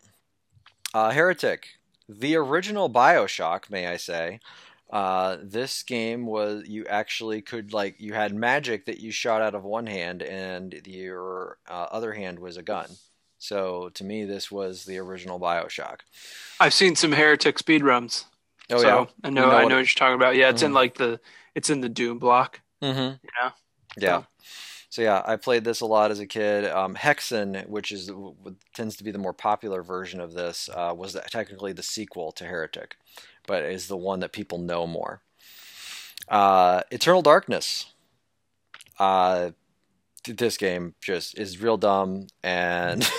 Uh, Heretic, the original Bioshock, may I say, Uh, this game was you actually could like you had magic that you shot out of one hand, and your uh, other hand was a gun. So to me, this was the original Bioshock. I've seen some Heretic speedruns. Oh so yeah, I know You know I what- know what you're talking about. Yeah, it's in Mhm. like the it's in the Doom block. mm-hmm. Yeah. Yeah. So- So yeah, I played this a lot as a kid. Um, Hexen, which is tends to be the more popular version of this, uh, was technically the sequel to Heretic, but is the one that people know more. Uh, Eternal Darkness. Uh, this game just is real dumb and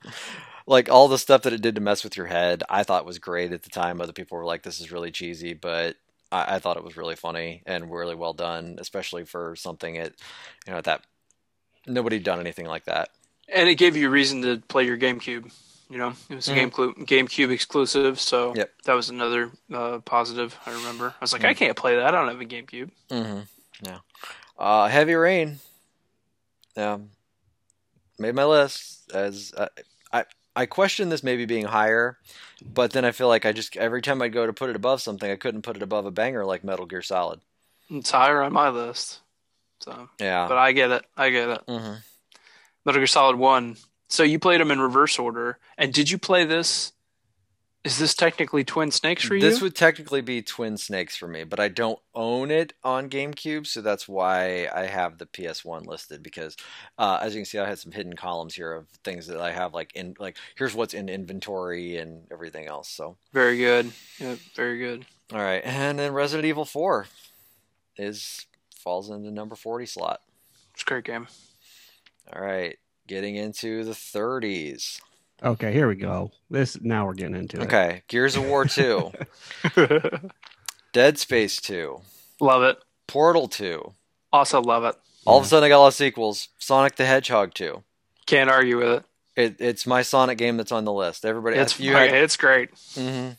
(laughs) like all the stuff that it did to mess with your head, I thought was great at the time. Other people were like, "This is really cheesy," but I, I thought it was really funny and really well done, especially for something at you know that nobody done anything like that. And it gave you a reason to play your GameCube. You know, it was a Mhm. game clu- GameCube exclusive, so Yep. that was another uh, positive. I remember. I was like, Mhm. I can't play that. I don't have a GameCube. Mm-hmm. Yeah. Uh, Heavy Rain. Yeah. Made my list as uh, I I question this maybe being higher, but then I feel like I just every time I go to put it above something, I couldn't put it above a banger like Metal Gear Solid. It's higher on my list. So, Yeah. but I get it. I get it. hmm Metal Gear Solid One. So you played them in reverse order, and did you play this? Is this technically Twin Snakes for you? This would technically be Twin Snakes for me, but I don't own it on GameCube, so that's why I have the PS1 listed. Because uh, as you can see, I had some hidden columns here of things that I have, like in like here's what's in inventory and everything else. So very good. Yeah, very good. all right, and then Resident Evil 4 is falls into number 40 slot. It's a great game. All right, getting into the 30s. Okay, here we go. This now we're getting into it. Okay, Gears of War 2, (laughs) Dead Space 2, love it. Portal 2. Also love it. All of a sudden, I got a lot of sequels. Sonic the Hedgehog 2. Can't argue with it. It, it's my Sonic game that's on the list. Everybody, It's you fucking- had, it's great. Mhm.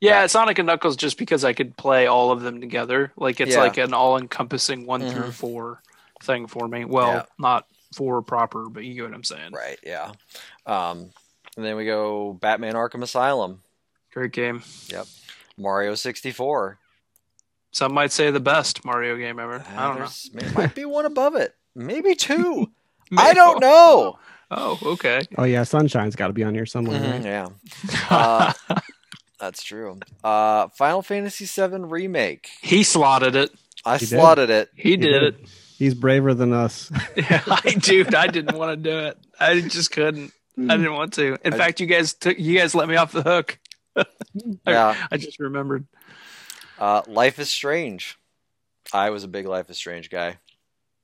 Yeah, Sonic and Knuckles just because I could play all of them together. Like it's Yeah. like an all-encompassing one Mhm. through four thing for me. Well, Yeah. not four proper, but you get what I'm saying. right, yeah. Um, and then we go Batman Arkham Asylum, Great game. Yep. Mario 64. Some might say the best Mario game ever. I don't know. There's- might be one above it, maybe two. (laughs) I don't know. (laughs) Oh, okay. Oh yeah, Sunshine's got to be on here somewhere. Mhm, right? yeah, (laughs) Uh, that's true. Uh, Final Fantasy VII Remake. he slotted it. I He did. slotted it. He did it. He's braver than us. Yeah, I dude, I didn't want to do it. I just couldn't. I didn't want to. In I- fact, you guys took you guys let me off the hook. (laughs) Yeah. I just remembered. Uh, Life is Strange. I was a big Life is Strange guy.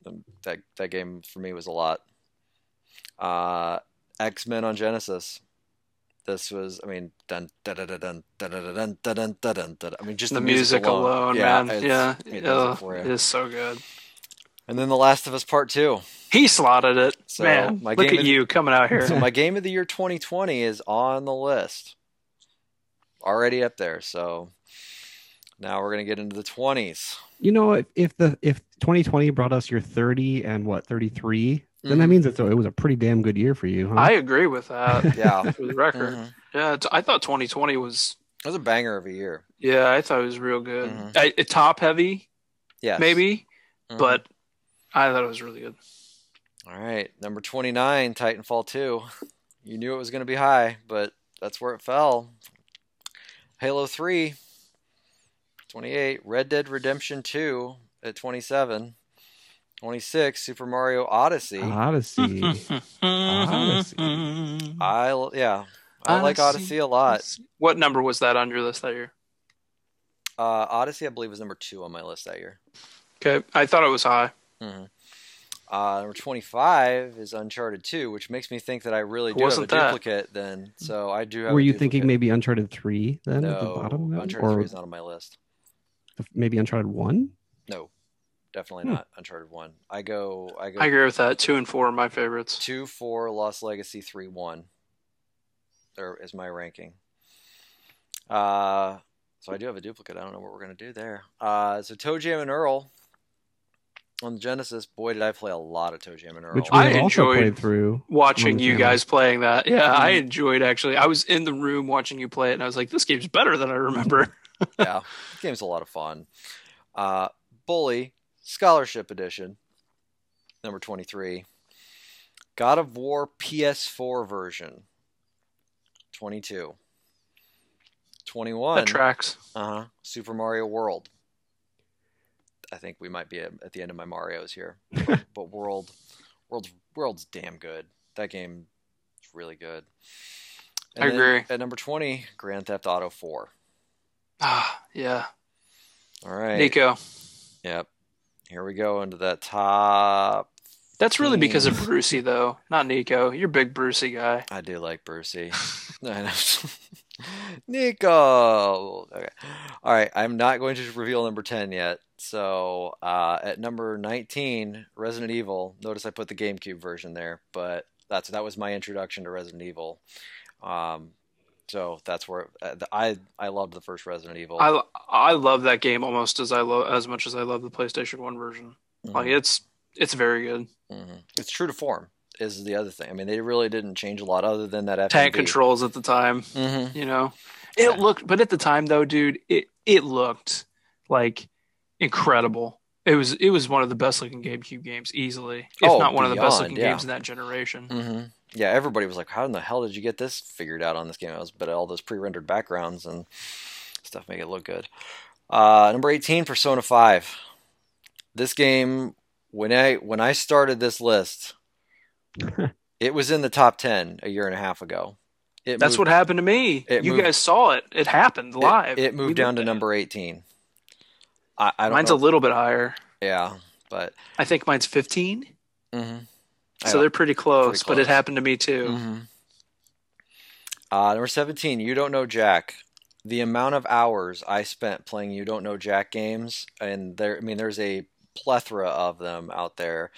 Um, That that game for me was a lot. Uh, X Men on Genesis. This was, I mean, dun dun dun dun dun dun dun dun dun dun dun. dun. I mean, just The, music alone, man. it's- Yeah, it does uh, it it you. so good. And then The Last of Us Part Two. He slotted it, So, man. my Look game at is- you coming out here. So my game of the year 2020 is on the list. Already up there. So now we're gonna get into the 20s. You know, if, if the if 2020 brought us your 30 and what 33, then that Mhm. means it's a, it was a pretty damn good year for you, huh? I agree with that. (laughs) Yeah. For the record, Mhm. yeah, it's, I thought 2020 was. It was a banger of a year. Yeah, I thought it was real good. Mhm. I, it top heavy, Yeah. maybe, Mhm. but I thought it was really good. All right, number 29, Titanfall 2. You knew it was going to be high, but that's where it fell. Halo 3, 28. Red Dead Redemption 2 at 27. 26, Super Mario Odyssey. (laughs) Odyssey. Odyssey. I yeah, I like Odyssey. Odyssey a lot. What number was that on your list that year? Uh, Odyssey, I believe, was number two on my list that year. Okay, I thought it was high. Hmm Uh, number 25 is Uncharted 2, which makes me think that I really do Wasn't have a that? duplicate then. So I do have Were a you thinking maybe Uncharted 3 then no, at the bottom? of? Uncharted or 3 is not on my list. maybe Uncharted 1? No, definitely Hmm. not Uncharted 1. I go, I go I agree with that. Two and four are my favorites. 2, 4, Lost Legacy, 3, 1. There is my ranking. Uh, so I do have a duplicate. I don't know what we're going to do there. Uh, so Toe Jam and Earl on Genesis, boy, did I play a lot of Toe Jam and Earl. which we I have also enjoyed played through. Watching you guys playing that, yeah, I enjoyed actually. I was in the room watching you play it, and I was like, "This game's better than I remember." (laughs) yeah, the game's a lot of fun. Uh, Bully Scholarship Edition, number 23. God of War PS4 version, 22. 21. That tracks. Uh huh. Super Mario World. I think we might be at at the end of my Mario's here, (laughs) but, but World, World's World's damn good. That game is really good. I agree. At number twenty, Grand Theft Auto Four. Ah, yeah, All right. Niko. Yep. Here we go into that top. That's really because of. Brucie, though, not Niko. You're a big Brucie guy. I do like Brucie. (laughs) (laughs) I know. Niko. Okay. All right. I'm not going to reveal number 10 yet. So uh, at number 19, Resident Evil. Notice I put the GameCube version there, but that's that was my introduction to Resident Evil. Um, so that's where uh, I I loved the first Resident Evil. I I love that game almost as I love as much as I love the PlayStation One version. Mhm. Like it's it's very good. Mhm. It's true to form. Is the other thing. I mean, they really didn't change a lot other than that Tank controls at the time, Mm-hmm. you know. It Yeah. looked, but at the time though, dude, it it looked like incredible. It was it was one of the best looking GameCube games easily, if Oh, not one of the best looking yeah. games in that generation. hmm Yeah, everybody was like, "How in the hell did you get this figured out on this game?" It was, but all those pre-rendered backgrounds and stuff make it look good. Uh, number eighteen, Persona Five. This game, when I when I started this list, (laughs) it was in the top ten a year and a half ago. It That's moved, what happened to me. You moved- guys saw it. It happened live. It, We moved down to at number eighteen. I, I don't Mine's know. a little bit higher. yeah, but I think mine's 15. mhm. So they're pretty close, pretty but it happened to me too. hmm Uh, number 17, You Don't Know Jack. The amount of hours I spent playing You Don't Know Jack games, and there, I mean, there's a plethora of them out there.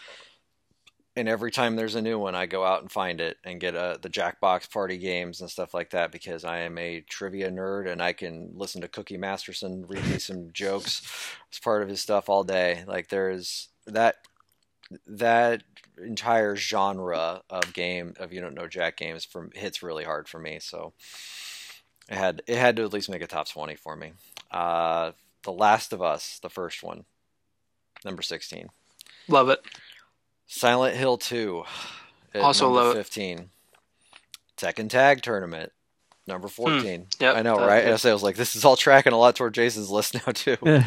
And every time there's a new one, I go out and find it and get uh, the Jackbox party games and stuff like that because I am a trivia nerd and I can listen to Cookie Masterson read me some (laughs) jokes as part of his stuff all day. Like there's that that entire genre of game of you don't know Jack games from hits really hard for me. So it had it had to at least make a top twenty for me. Uh, the Last of Us, the first one, number sixteen. Love it. Silent Hill two, at (sighs) Also number love it. fifteen. Tekken Tag Tournament, number fourteen. Hmm. Yep, I know, right? that- I was like, this is all tracking a lot toward Jason's list now too. (laughs)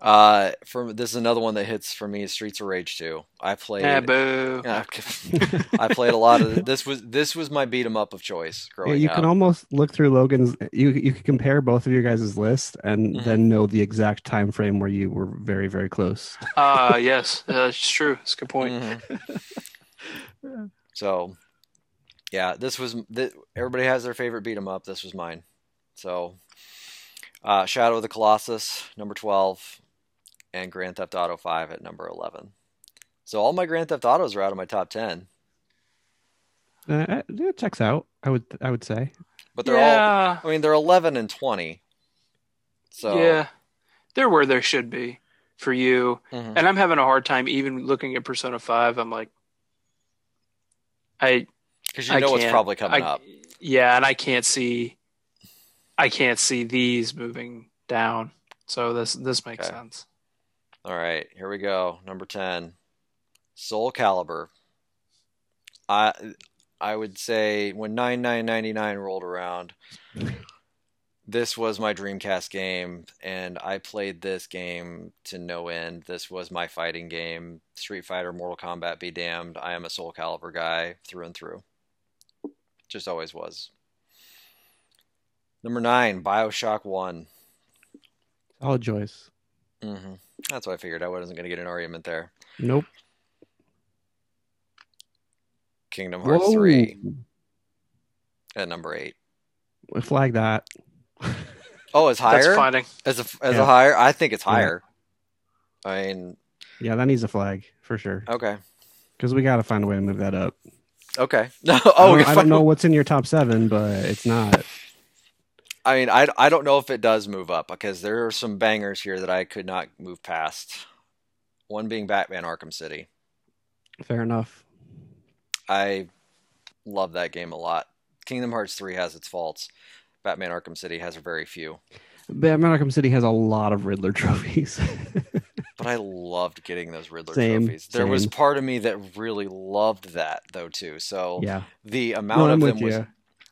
Uh, from this is another one that hits for me. Streets of Rage two. I played. Yeah, boo. (laughs) Yeah, I played a lot of this was this was my beat 'em up of choice Yeah, growing you up. can almost look through Logan's. You you can compare both of your guys' list and Mhm. then know the exact time frame where you were very very close. Uh, yes, uh, it's true. It's a good point. Mhm. (laughs) so, yeah, this was th- everybody has their favorite beat 'em up. This was mine. So, uh, Shadow of the Colossus number twelve, and Grand Theft Auto five at number eleven. So all my Grand Theft Autos are out of my top ten, Uh, it checks out. I would I would say. but they're all. I mean, they're eleven and twenty. So yeah, they're where they should be for you. mhm. And I'm having a hard time even looking at Persona Five. I'm like, I because you I know what's can't- probably coming I- up. Yeah, and I can't see, I can't see these moving down. So this this makes Okay. sense. All right, here we go. Number 10. Soul Calibur. I I would say when 9999 rolled around, this was my Dreamcast game and I played this game to no end. This was my fighting game. Street Fighter, Mortal Kombat be damned. I am a Soul Calibur guy through and through. Just always was. Number 9, BioShock 1. Solid choice. hmm That's what I figured. I wasn't going to get an argument there. Nope. Kingdom Hearts Whoa. 3 at number 8. We Flag that. Oh, it's higher? That's higher? finding. As a as Yeah. a higher? I think it's Yeah. higher. I mean, Yeah, that needs a flag for sure. okay. Because we got to find a way to move that up. Okay. No, (laughs) oh, I oh, don't, I don't know what's in your top seven, but it's not. I mean, I, I don't know if it does move up because there are some bangers here that I could not move past One being Batman Arkham City. Fair enough. I love that game a lot. Kingdom Hearts 3 has its faults. Batman Arkham City has very few. Batman Arkham City has a lot of Riddler (laughs) trophies. But I loved getting those Riddler Same, trophies. There was part of me that really loved that though too. So yeah, the no, amount I'm of them was you. was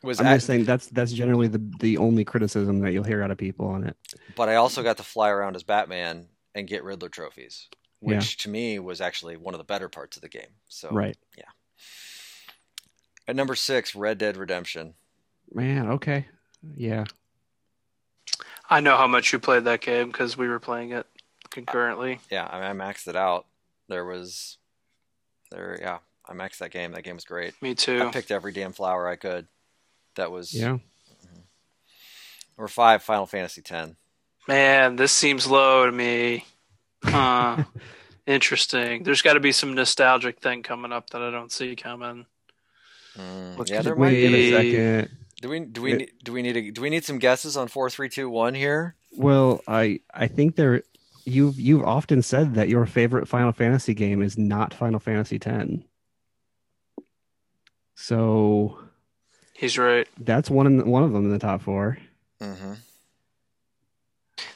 I'm at- just saying that's that's generally the the only criticism that you'll hear out of people on it. but I also got to fly around as Batman and get Riddler trophies, which Yeah. to me was actually one of the better parts of the game. So Right, yeah. at number six, Red Dead Redemption. man. Okay, yeah. I know how much you played that game because we were playing it concurrently. Yeah, I, mean, I maxed it out. There was there, yeah, I maxed that game. That game was great. Me too. I too. picked every damn flower I could. That was Yeah. number five, Final Fantasy X. Man, this seems low to me. Huh. (laughs) Interesting. There's got to be some nostalgic thing coming up that I don't see coming. Mm, Let's yeah, there might Wait be. a second. Do we do we It- do we need a, do we need some guesses on four, three, two, one here? Well, I I think there you've you've often said that your favorite Final Fantasy game is not Final Fantasy X. So He's right. that's one in, one of them in the top four. Mm-hmm.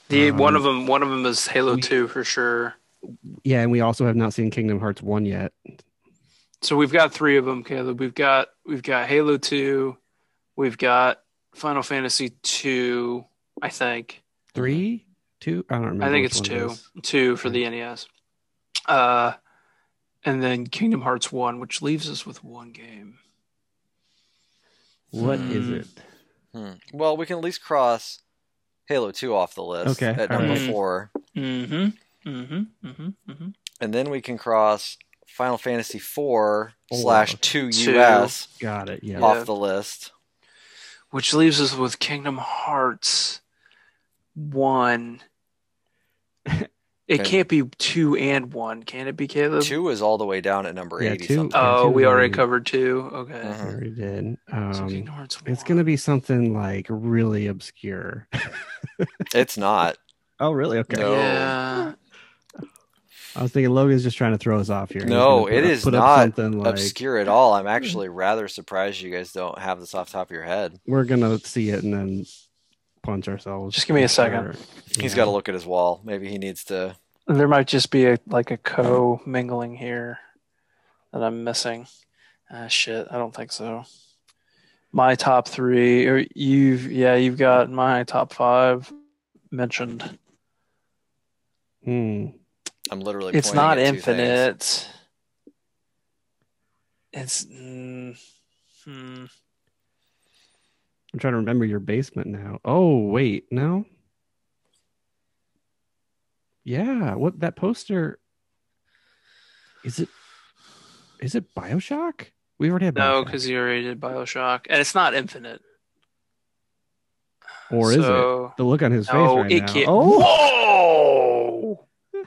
The Um, one of them, one of them is Halo we- Two for sure. Yeah, and we also have not seen Kingdom Hearts one yet. So we've got three of them, Caleb. We've got we've got Halo Two, we've got Final Fantasy Two, I think. Three, two. I don't remember. I think it's one it two, is. two for the NES. Uh, and then Kingdom Hearts One, which leaves us with one game. What is Hmm. it? Hmm. Well, we can at least cross Halo Two off the list Okay, at all number right. four, Mm-hmm. Mm-hmm. Mm-hmm. Mm-hmm. and then we can cross Final Fantasy Four Four. slash two Two. US Got it. Yeah. Yeah. off the list. Which leaves us with Kingdom Hearts One. (laughs) It Okay. can't be two and one, can it be, Caleb? Two is all the way down at number Yeah, eighty two- something. Oh, two we already already- covered two. Okay. We already did. Um, Kingdom Hearts 1. it's gonna be something like really obscure. (laughs) It's not. oh, really? Okay. No. Yeah. I was thinking Logan's just trying to throw us off here. No, gonna it up- is not something like Obscure at all. I'm actually rather surprised you guys don't have this off the top of your head. we're gonna see it and then punch ourselves. Just give me a second. sure. He's Yeah. got to look at his wall. Maybe he needs to. There might just be a like a co mingling here that I'm missing. Ah, shit. I don't think so. My top three, or you've yeah, you've got my top five mentioned. Hmm. I'm literally. It's not at two infinite. It's mm, hmm. I'm trying to remember your basement now. Oh wait, no. Yeah, what that poster? Is it? Is it Bioshock? We already have no, Bioshock. because you already did Bioshock, and it's not infinite. or is it? The look on his face right it now. can't. Oh, Whoa! (laughs)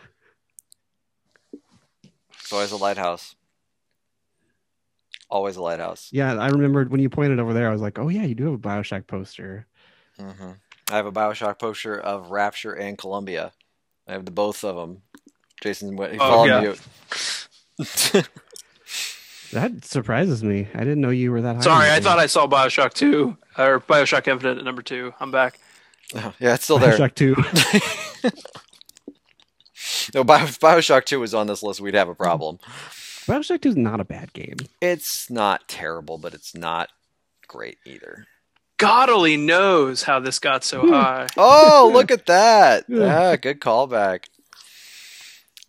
It's always a lighthouse. Always a lighthouse. yeah. I remembered when you pointed over there. I was like, oh yeah, you do have a Bioshock poster. hmm I have a Bioshock poster of Rapture and Columbia. I have the both of them. Jason, what he Oh, followed yeah. you. (laughs) (laughs) That surprises me. I didn't know you were that high. Sorry, I thought I saw Bioshock 2 or Bioshock Infinite at number two. I'm back. (laughs) yeah, it's still there. Bioshock Two. no, Bio- Bioshock Two was on this list. We'd have a problem. Bioshock Two is not a bad game. It's not terrible, but it's not great either. God only knows how this got so Hmm. high. (laughs) Oh, (laughs) look at that! (laughs) Yeah. Ah, good callback.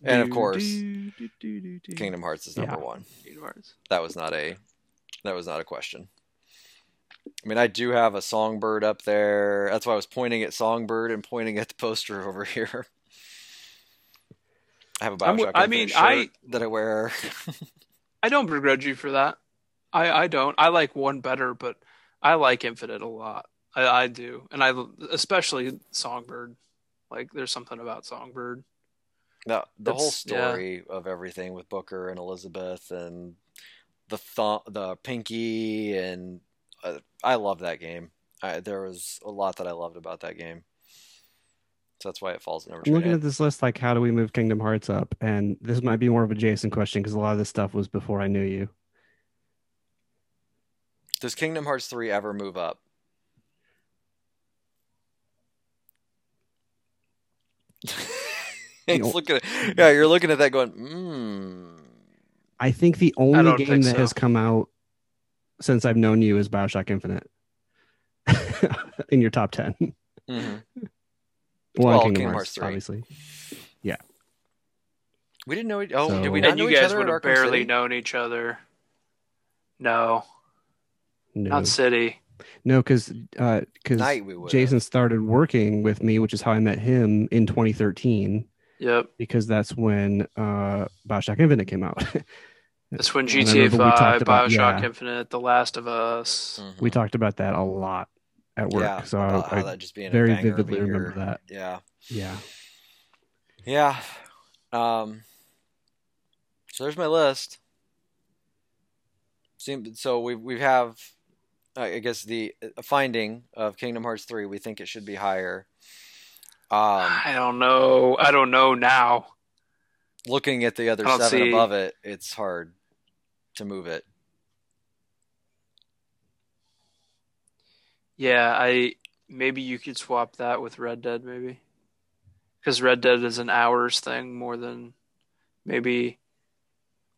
And of course, do, do, do, do, do. Kingdom Hearts is number Yeah. one. Kingdom Hearts. That was not a that was not a question. I mean, I do have a Songbird up there. That's why I was pointing at Songbird and pointing at the poster over here. I have a Bioshock I mean, shirt I- that I wear. (laughs) I don't begrudge you for that. I, I don't. I like one better, but I like Infinite a lot. I, I do, and I especially Songbird. Like, there's something about Songbird. No, the whole That's- yeah. story of everything with Booker and Elizabeth and the th- the Pinky and uh, I love that game. I, there was a lot that I loved about that game. So that's why it falls at number I'm looking at this list, like, how do we move Kingdom Hearts up? And this might be more of a Jason question because a lot of this stuff was before I knew you. Does Kingdom Hearts 3 ever move up? (laughs) He's looking at, yeah, you're looking at that going, hmm. I think the only game that so. has come out since I've known you is Bioshock Infinite (laughs) in your top 10. Mhm. Well, Well, Kingdom, Kingdom Hearts, Hearts 3. obviously. Yeah. We didn't know. Oh, So- did we And not know you each guys other would have barely City? known each other. No, No, not City. no, because because Night we would. Jason started working with me, which is how I met him in 2013, Yep. because that's when uh, Bioshock Infinite came out. (laughs) That's when GTA 5, talked about- Bioshock yeah. Infinite, The Last of Us. Mhm. we talked about that a lot at work, yeah, so about I, I that just being very a vividly being remember that. Yeah, Yeah, yeah. Um. So there's my list. Seem so we we have, I guess the finding of Kingdom Hearts three. We think it should be higher. Um, I don't know. I don't know now. looking at the other seven see- above it, it's hard to move it. Yeah, I maybe you could swap that with Red Dead, maybe, because Red Dead is an hours thing more than maybe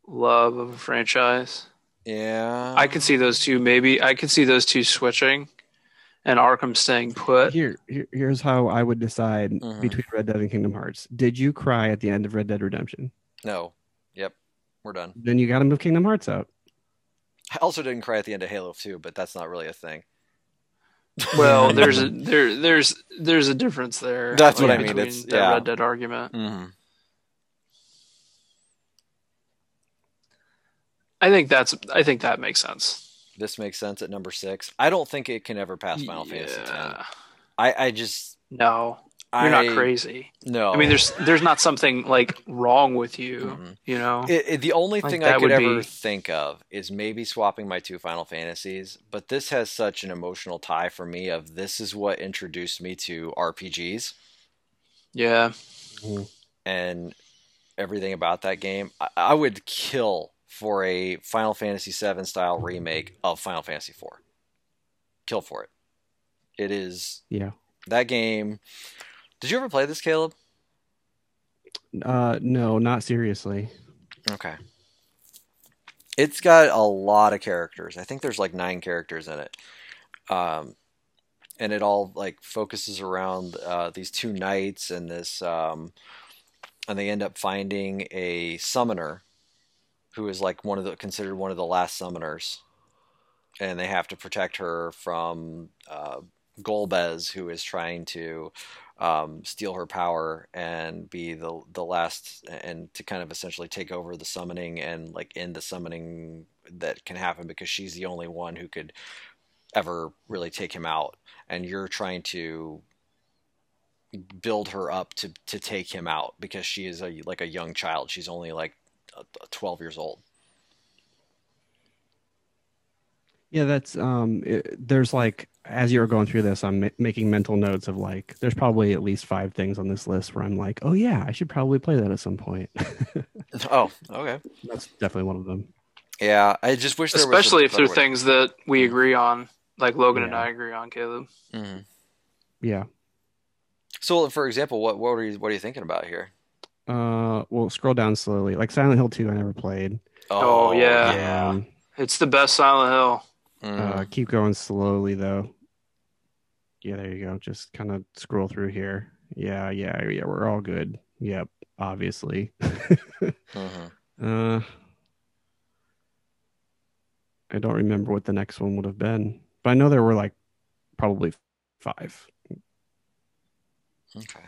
love of a franchise. Yeah, I could see those two. Maybe I could see those two switching, and Arkham staying put. here, here here's how I would decide Mhm. between Red Dead and Kingdom Hearts. Did you cry at the end of Red Dead Redemption? No. Yep. We're done. Then you got to move Kingdom Hearts out. I also didn't cry at the end of Halo 2, but that's not really a thing. Well, (laughs) there's a there there's there's a difference there. That's what I mean, it's- the yeah. Red Dead argument. Mm-hmm. I think that's I think that makes sense. This makes sense at number six. I don't think it can ever pass Final Fantasy X. Yeah. I, I just. No, you're I, not crazy. No. I mean, there's there's not something like wrong with you. Mhm. You know. It, it- the only Like, thing I could would ever be- think of is maybe swapping my two Final Fantasies, but this has such an emotional tie for me of this is what introduced me to RPGs yeah. and everything about that game. I, I would kill for a Final Fantasy VII style remake of Final Fantasy IV. Kill for it. It is Yeah. that game. Did you ever play this, Caleb? Uh, no, not seriously. Okay. It's got a lot of characters. I think there's like nine characters in it. Um, and it all like focuses around uh, these two knights and this, um, and they end up finding a summoner who is like one of the considered one of the last summoners, and they have to protect her from uh, Golbez, who is trying to um, steal her power and be the the last and to kind of essentially take over the summoning and like end the summoning that can happen because she's the only one who could ever really take him out and you're trying to build her up to to take him out because she is a like a young child she's only like uh, 12 years old Yeah, that's um. It, there's like as you were going through this, I'm ma- making mental notes of like there's probably at least five things on this list where I'm like, oh yeah, I should probably play that at some point. (laughs) oh okay that's definitely one of them. yeah i just wish there was Especially if better they're things that we agree on, like Logan and I agree on, Caleb. Mhm. Yeah. so for example what what are you what are you thinking about here Uh, well, scroll down slowly. Like Silent Hill 2, I never played. Oh, yeah. yeah Um, It's the best Silent Hill. Mhm. uh, keep going slowly though. Yeah, there you go. Just kind of scroll through here. Yeah, yeah, yeah. We're all good. Yep, obviously. (laughs) Mhm. Uh, I don't remember what the next one would have been, but I know there were like probably five. Okay,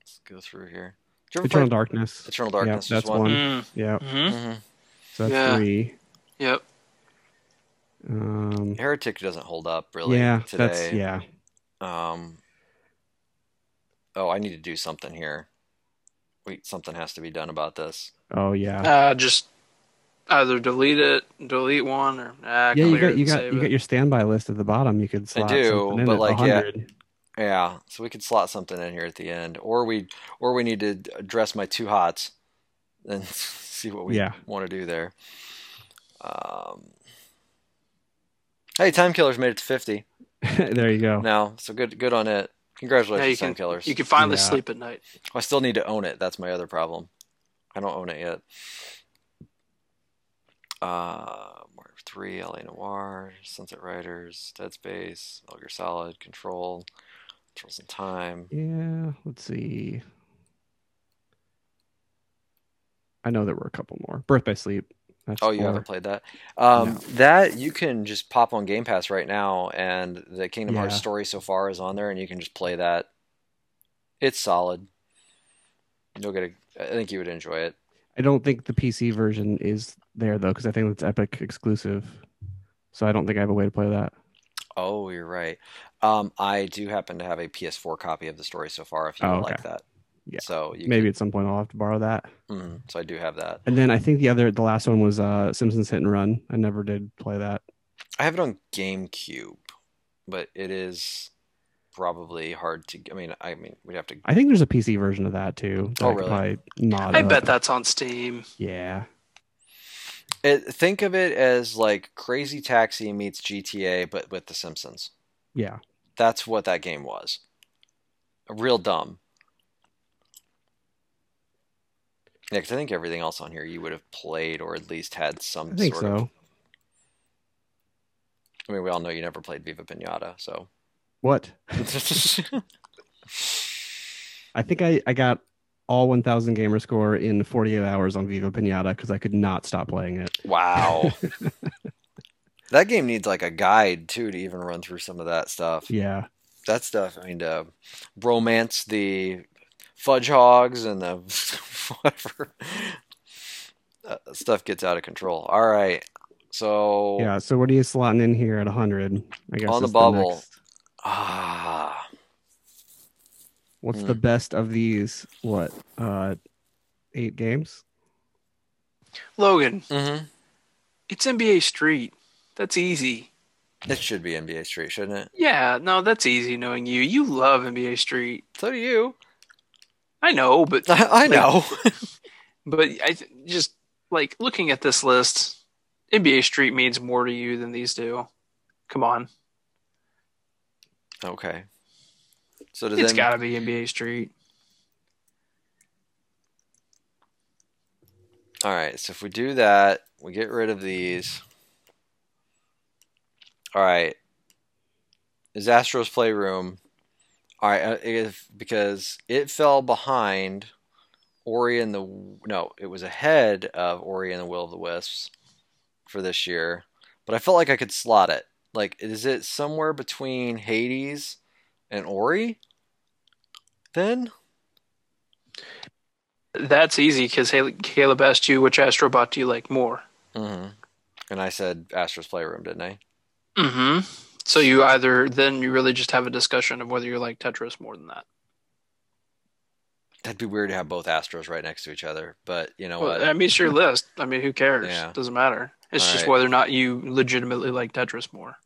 let's go through here. Did you ever Eternal play Darkness. Eternal Darkness? Yeah, was that's one. one. Mm. Yeah, hmm Mhm. so that's Yeah. three. Yep. Um, Heretic doesn't hold up really yeah, today. that's yeah. Um. Oh, I need to do something here. Wait, something has to be done about this. Oh yeah. Uh, just either delete it, delete one, or ah, yeah, you got it you got you it. got your standby list at the bottom. You could slot do, something in but at like, yeah. Yeah, so we could slot something in here at the end, or we or we need to address my two hots and (laughs) see what we Yeah. want to do there. Um, hey, Time Killers made it to fifty (laughs) there you go. now, so good good on it. Congratulations, you Time can Killers. you can finally Yeah. sleep at night. I still need to own it. That's my other problem. I don't own it yet. Uh, Mario 3, LA Noir, Sunset Riders, Dead Space, Metal Gear Solid, Control, Controls in Time. Yeah, let's see. I know there were a couple more. Birth by Sleep. That's Oh, you four. haven't played that? Um, No. That you can just pop on Game Pass right now, and the Kingdom Hearts story so far is on there, and you can just play that. It's solid. You'll get a. I think you would enjoy it. I don't think the PC version is there though, because I think it's Epic exclusive. So I don't think I have a way to play that. Oh, you're right. Um, I do happen to have a PS4 copy of the story so far. If you Oh, would like that, Yeah. So you Maybe at some point I'll have to borrow that. Could, mhm, so I do have that. And then I think the other, the last one was uh, Simpsons Hit and Run. I never did play that. I have it on GameCube, but it is probably hard to. I mean, I mean, we'd have to. I think there's a PC version of that too. that Oh, I really? probably mod I bet that's on Steam. Yeah. It, think of it as like Crazy Taxi meets GTA, but with The Simpsons. Yeah. That's what that game was. Real dumb. Yeah, 'cause I think everything else on here you would have played or at least had some I think sort so. of. I mean, we all know you never played Viva Pinata, so. What? (laughs) I think I, I got all 1000 gamer score in 48 hours on Viva Pinata because I could not stop playing it. wow. (laughs) that game needs like a guide too to even run through some of that stuff. Yeah. that stuff. I mean, to romance the fudge hogs and the (laughs) whatever uh, stuff gets out of control. All right, so Yeah. So what are you slotting in here at 100? I guess On the is bubble. next- ah, What's Hmm. the best of these? What? Uh, eight games? Logan, mm-hmm. it's NBA Street. That's easy. it should be NBA Street, shouldn't it? Yeah, no, that's easy knowing you. You love NBA Street. So do you. I know, but (laughs) I, I know. (laughs) but I th- just like looking at this list, NBA Street means more to you than these do. Come on, okay. So does it's got to be NBA Street. all right? So if we do that, we get rid of these. All right. Is Astro's Playroom? All right, uh, if because it fell behind Ori and the no, it was ahead of Ori and the Will of the Wisps for this year, but I felt like I could slot it. Like, is it somewhere between Hades and Ori? Then That's easy because Caleb asked you which Astrobot do you like more. hmm and I said Astro's Playroom, didn't I? Mm-hmm. So you either then you really just have a discussion of whether you like Tetris more than that. That'd be weird to have both Astros right next to each other, but you know Well, what? I mean, it's your (laughs) list. I mean, who cares? Yeah. Doesn't matter. It's All just right. whether or not you legitimately like Tetris more.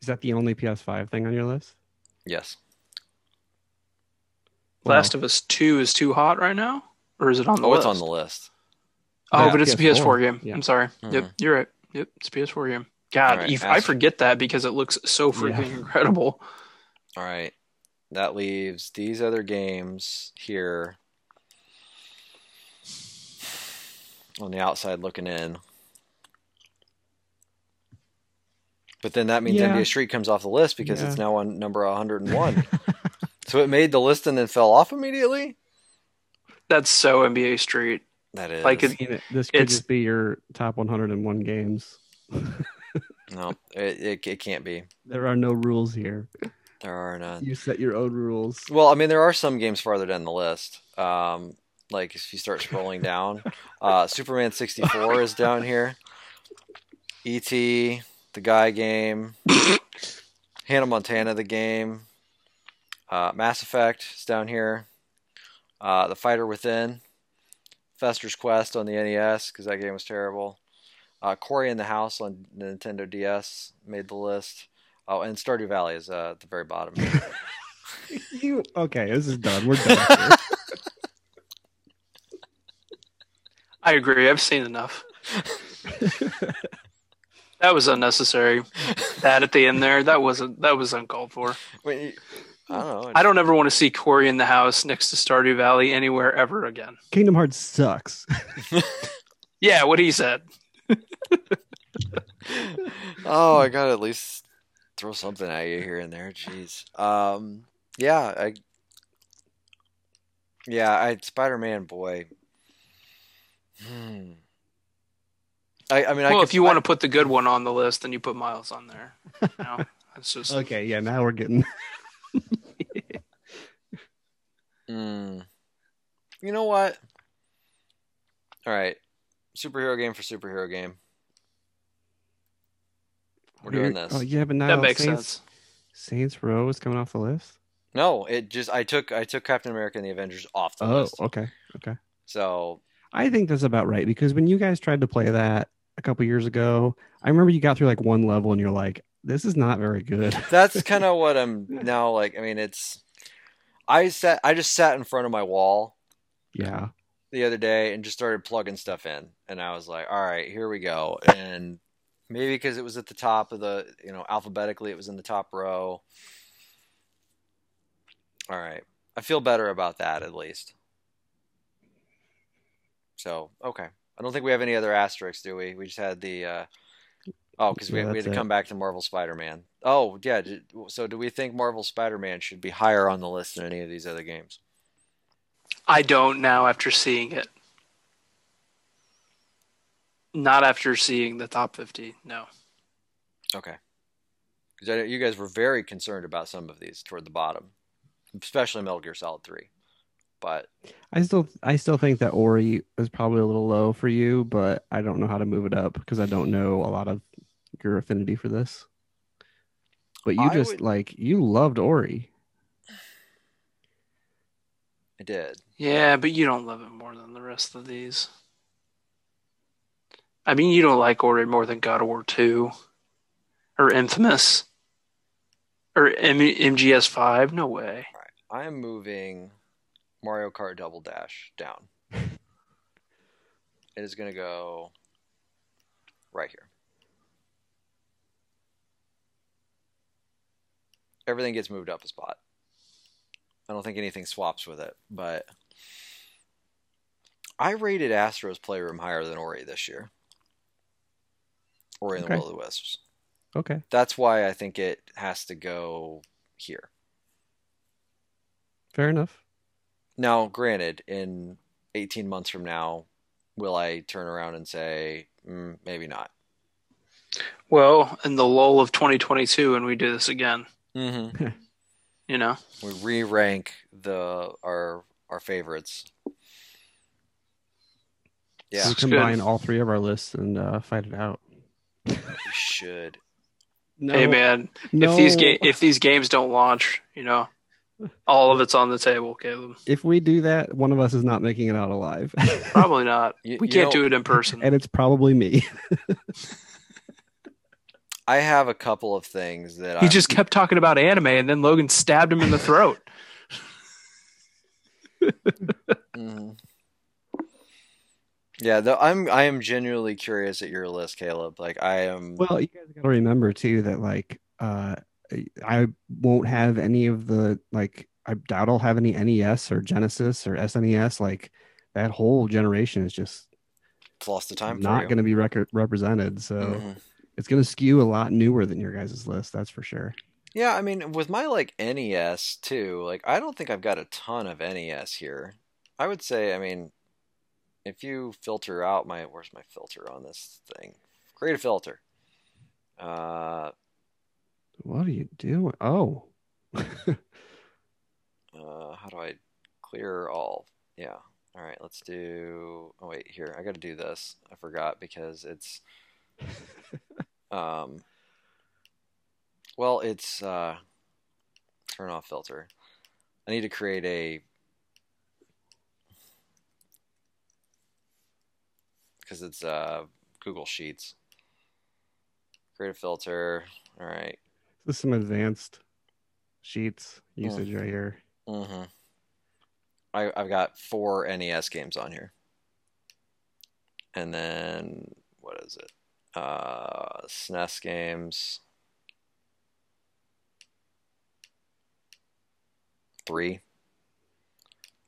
Is that the only PS5 thing on your list? Yes. Wow. Last of Us Two is too hot right now, or is it on the Oh, list? it's on the list. Oh, Yeah, but it's a PS4. PS4 game. Yeah. I'm sorry. Yep, Mhm. you're right. Yep, it's a PS4 game. God, All right, you- I forget that because it looks so freaking incredible. All right. That leaves these other games here on the outside looking in. But then that means Yeah. NBA Street comes off the list because it's now on number 101. (laughs) so it made the list and then fell off immediately? That's so NBA Street. That is. Like I mean, it- this could just be your top 101 games. (laughs) no, it, it, it can't be. There are no rules here. There are none. You set your own rules. Well, I mean, there are some games farther down the list. Um, like if you start scrolling down, uh, (laughs) Superman 64 is down here. E.T., the Guy game, (laughs) Hannah Montana, the game, uh, Mass Effect is down here. Uh, the Fighter Within, Fester's Quest on the NES because that game was terrible. Uh, Cory in the House on the Nintendo DS made the list. Oh, and Stardew Valley is uh, at the very bottom. (laughs) You okay? This is done. We're done. Here. I agree. I've seen enough. That was unnecessary. That at the end there, that wasn't that was uncalled for. Wait, you- I don't know. I don't ever want to see Cory in the house next to Stardew Valley anywhere ever again. Kingdom Hearts sucks. (laughs) Yeah, what he said. oh, I gotta at least throw something at you here and there. Jeez. Um. Yeah. I. Yeah. I Spider Man. Boy. Hmm. I. I mean, I well, could, if you want to put the good one on the list, then you put Miles on there. You know, (laughs) it's just okay, yeah. Now we're getting. Mm. You know what? All right. Superhero game for superhero game. We're doing this. Oh yeah, but now that makes Saints, sense. Saints Row is coming off the list. No, it just I took I took Captain America and the Avengers off the Oh, list. Oh, okay, okay. So I think that's about right because when you guys tried to play that a couple years ago, I remember you got through like one level and you're like, "This is not very good." that's (laughs) kind of what I'm now like. I mean, it's I sat I just sat in front of my wall yeah, the other day and just started plugging stuff in, and I was like, all right, here we go, and maybe because it was at the top of the you know alphabetically it was in the top row. All right, I feel better about that at least. So okay, I don't think we have any other asterisks, do we? We just had the. Uh... Oh, because we, Yeah, we had to that's come back to Marvel Spider-Man. Oh, yeah. So, do we think Marvel Spider-Man should be higher on the list than any of these other games? I don't now after seeing it. Not after seeing the top 50. No. Okay. Because you guys were very concerned about some of these toward the bottom, especially Metal Gear Solid Three. But I still I still think that Ori is probably a little low for you, but I don't know how to move it up because I don't know a lot of your affinity for this. But you I just would- like you loved Ori. I did. Yeah, but you don't love it more than the rest of these. I mean, you don't like Ori more than God of War 2 or Infamous or M- MGS 5. No way. I am moving Mario Kart Double Dash down. (laughs) it is going to go right here. Everything gets moved up a spot. I don't think anything swaps with it, but I rated Astro's Playroom higher than Ori this year. Ori and the Will of the Wisps. Okay. That's why I think it has to go here. Fair enough. Now, granted, in 18 months from now, will I turn around and say, mm, maybe not? Well, in the lull of 2022, and we do this again, Mm-hmm. (laughs) you know? We re-rank the our our favorites. Yeah, we It's good. combine all three of our lists and uh, fight it out. we should. (laughs) No, Hey, man, if these no. ga- if these games don't launch, you know, all of it's on the table, Caleb. if we do that, one of us is not making it out alive, (laughs) Probably not. You- we you can't know- do it in person. and it's probably me. I have a couple of things that He I just kept talking about anime, and then Logan stabbed him in the throat. (laughs) Mhm. Yeah, though I'm I am genuinely curious at your list, Caleb. Like I am. Well, you guys got to remember too that like uh I won't have any of the like I doubt I'll have any NES or Genesis or SNES like that whole generation is just it's lost the time. not going to be rec- represented so Mhm. It's going to skew a lot newer than your guys' list that's for sure. Yeah, I mean, with my like NES too, like I don't think I've got a ton of NES here. I would say, I mean, if you filter out my, where's my filter on this thing? Create a filter. Uh, What are you doing? Oh. (laughs) uh, how do I clear all? Yeah. All right, let's do. Oh wait, here I got to do this. I forgot because it's. (laughs) Um. Well, it's uh, turn off filter. I need to create a because it's uh Google Sheets. Create a filter. All right. This is some advanced sheets usage right here. Mm-hmm. I, I've got four NES games on here. And then, what is it? Uh, SNES games. Three.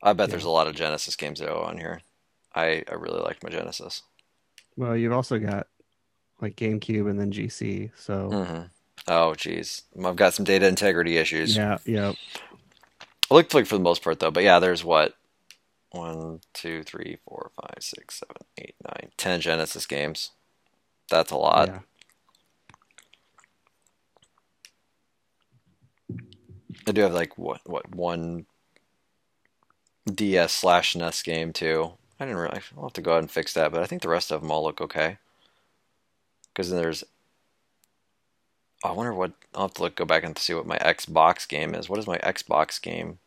I bet Yeah. there's a lot of Genesis games that are on here. I, I really liked my Genesis. Well, you've also got like GameCube and then GC. So hmm Oh, geez. I've got some data integrity issues. yeah, yeah. It looked like for the most part though, but yeah, there's what one, two, three, four, five, six, seven, eight, nine, ten Genesis games. That's a lot. yeah. I do have like what what one DS slash NES game too. I didn't really. I'll have to go ahead and fix that, but I think the rest of them all look okay. Because then there's. I wonder what I'll have to look go back and see what my Xbox game is. What is my Xbox game?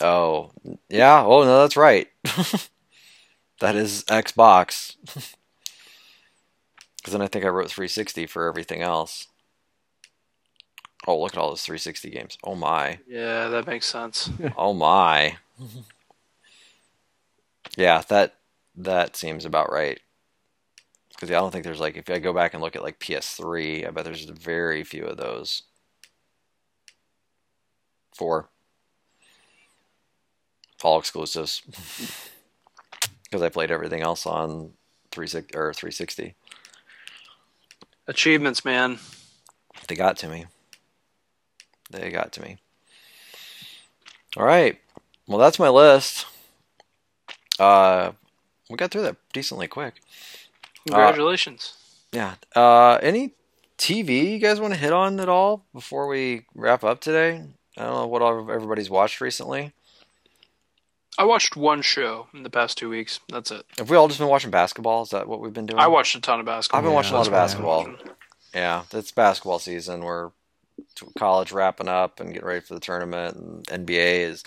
Oh, yeah. Oh no, that's right. (laughs) that is Xbox. (laughs) Because then I think I wrote 360 for everything else. Oh, look at all those 360 games. Oh my. Yeah, that makes sense. (laughs) Oh my. Yeah, that that seems about right. Because I don't think there's like if I go back and look at like PS3, I bet there's very few of those. Four. All exclusives. (laughs) Because I played everything else on 36 or 360. Achievements, man. They got to me. They got to me. All right. Well, that's my list. Uh, we got through that decently quick. Congratulations. Yeah. Uh, any TV you guys want to hit on at all before we wrap up today? I don't know what all everybody's watched recently. I watched one show in the past two weeks. That's it. Have we all just been watching basketball? Is that what we've been doing? I watched a ton of basketball. I've been watching a lot of That's what I've basketball. Yeah, it's basketball season. We're college wrapping up and getting ready for the tournament, and NBA is.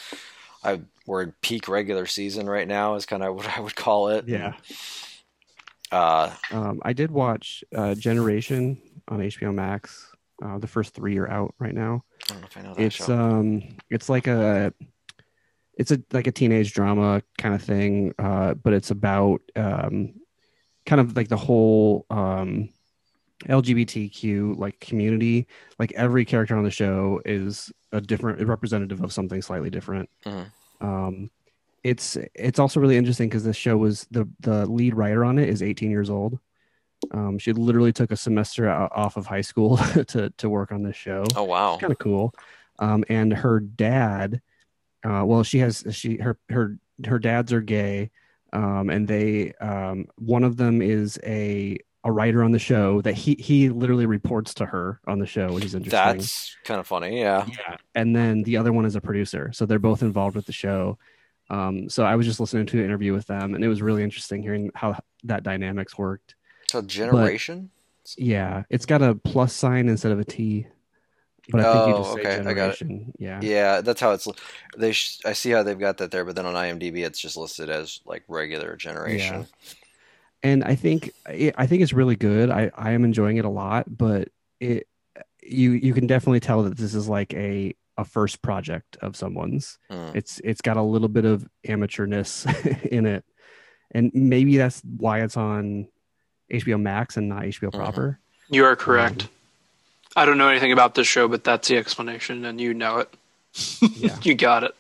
I we're in peak regular season right now. Is kind of what I would call it. Yeah. Uh, Um, I did watch uh, Generation on HBO Max. Uh, the first three are out right now. I don't know if I know that It's show. um, it's like a, it's a like a teenage drama kind of thing. Uh, but it's about um, kind of like the whole um, LGBTQ like community. Like every character on the show is a different representative of something slightly different. Mhm. Um, it's it's also really interesting because this show was the the lead writer on it is 18 years old. Um, she literally took a semester off of high school (laughs) to to work on this show. oh wow. Kind of cool. Um, and her dad, uh, well, she has she her her her dads are gay, um, and they um, one of them is a a writer on the show that he he literally reports to her on the show, which is interesting. That's kind of funny. Yeah. Yeah. And then the other one is a producer. So they're both involved with the show. Um, so I was just listening to an interview with them and it was really interesting hearing how that dynamics worked. So generation. Yeah. It's got a plus sign instead of a T. But I think you Oh, just say okay, I got it. generation. Yeah. Yeah, that's how it's. They. Sh- I see how they've got that there, but then on IMDb, it's just listed as like regular generation. And I think I think it's really good. I, I am enjoying it a lot, but it you you can definitely tell that this is like a a first project of someone's. Hmm. it's it's got a little bit of amateurness (laughs) in it and maybe that's why it's on hbo max and not hbo Mm-hmm. proper You are correct. I don't know anything about this show, but that's the explanation, and you know it. (laughs) Yeah. you got it.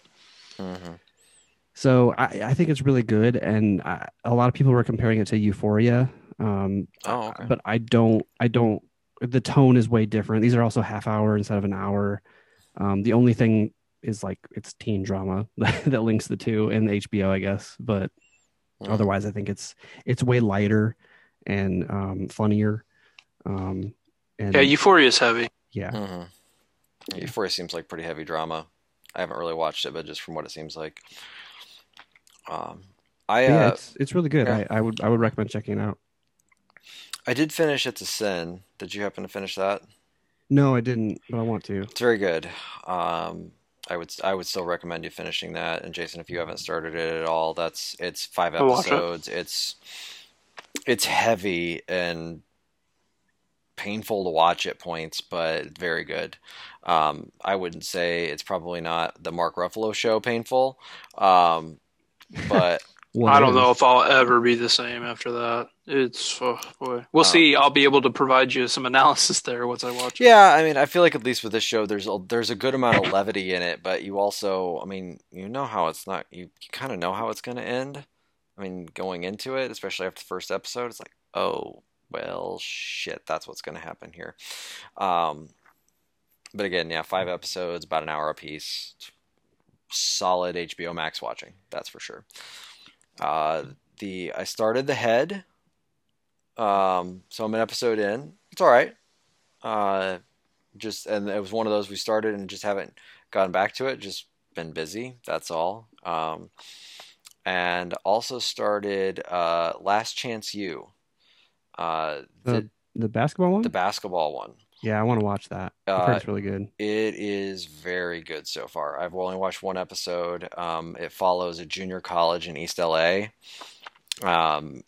Mhm. so i i think it's really good and I, a lot of people were comparing it to euphoria um Oh, okay. but i don't i don't the tone is way different these are also half hour instead of an hour um the only thing is like it's teen drama (laughs) that links the two and the hbo i guess but Mhm. otherwise i think it's it's way lighter and um funnier um and Yeah, Euphoria is heavy. yeah Mhm. Euphoria seems like pretty heavy drama. I haven't really watched it, but just from what it seems like. Um, I yeah uh, it's it's really good yeah. I, I would i would recommend checking it out I did finish It's a Sin. Did you happen to finish that? no i didn't but i want to It's very good. Um, I would I would still recommend you finishing that. And Jason, if you haven't started it at all, that's it's five I'll it. episodes. It's it's heavy and painful to watch at points, but very good. Um, I wouldn't say it's probably not the Mark Ruffalo show painful, um, but (laughs) I don't know if I'll ever be the same after that. It's oh boy. We'll Uh, see. I'll be able to provide you some analysis there once I watch it. yeah, I mean, I feel like at least with this show, there's a, there's a good amount of levity in it, but you also, I mean, you know how it's not, you, you kind of know how it's going to end. I mean, going into it, especially after the first episode, it's like, oh, well, shit, that's what's going to happen here. Um, but again, yeah, five episodes, about an hour apiece. Solid HBO Max watching, that's for sure. Uh, the I started the head, um, so I'm an episode in. It's all right. Uh, just and it was one of those we started and just haven't gotten back to it. Just been busy. That's all. Um, and also started uh, Last Chance U. Uh, the, The, the basketball one? the basketball one. yeah, I want to watch that. I've Uh, it's really good. It is very good so far. I've only watched one episode. Um, it follows a junior college in East LA. Um,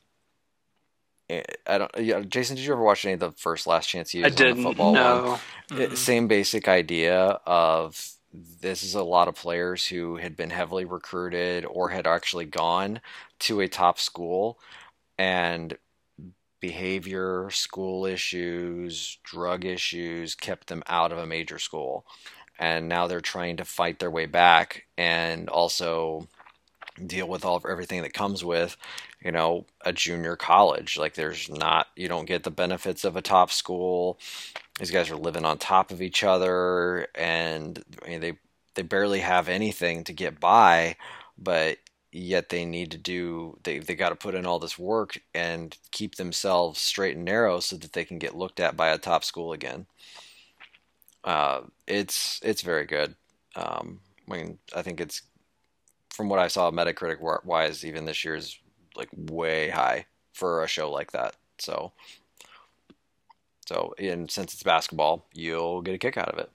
I don't. Yeah, Jason, did you ever watch any of the first Last Chance U's I didn't. the football one? No. It- Mm-mm. same basic idea of this is a lot of players who had been heavily recruited or had actually gone to a top school and behavior, school issues, drug issues kept them out of a major school. And now they're trying to fight their way back and also deal with all of everything that comes with, you know, a junior college. Like there's not you don't get the benefits of a top school. These guys are living on top of each other and I mean, they they barely have anything to get by, but yet they need to do they they got to put in all this work and keep themselves straight and narrow so that they can get looked at by a top school again. Uh, it's it's very good. Um, I mean, I think it's from what I saw Metacritic wise, even this year is like way high for a show like that. So, so and since it's basketball, you'll get a kick out of it.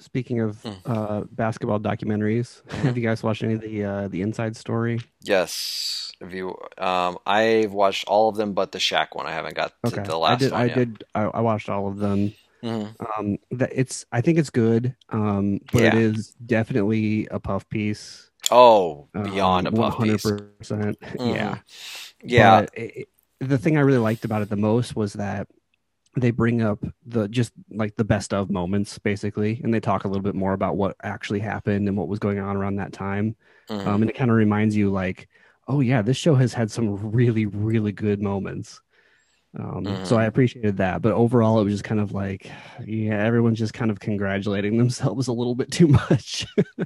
Speaking of Mm. uh, basketball documentaries, (laughs) have you guys watched any of the uh, the Inside Story? Yes, if you, um, I've watched all of them, but the Shaq one, I haven't got to Okay, the I did. one I yet. did. I, I watched all of them. Mhm. Um, that it's. I think it's good. Um, but Yeah. it is definitely a puff piece. Oh, Um, beyond a puff piece. 100%. Mhm. (laughs) Yeah. Yeah, But it, it- the thing I really liked about it the most was that they bring up the just like the best of moments basically, and they talk a little bit more about what actually happened and what was going on around that time. Mhm. Um, and it kind of reminds you like, oh yeah, this show has had some really really good moments. Um, So Mhm. I appreciated that, but overall it was just kind of like, yeah, everyone's just kind of congratulating themselves a little bit too much. (laughs)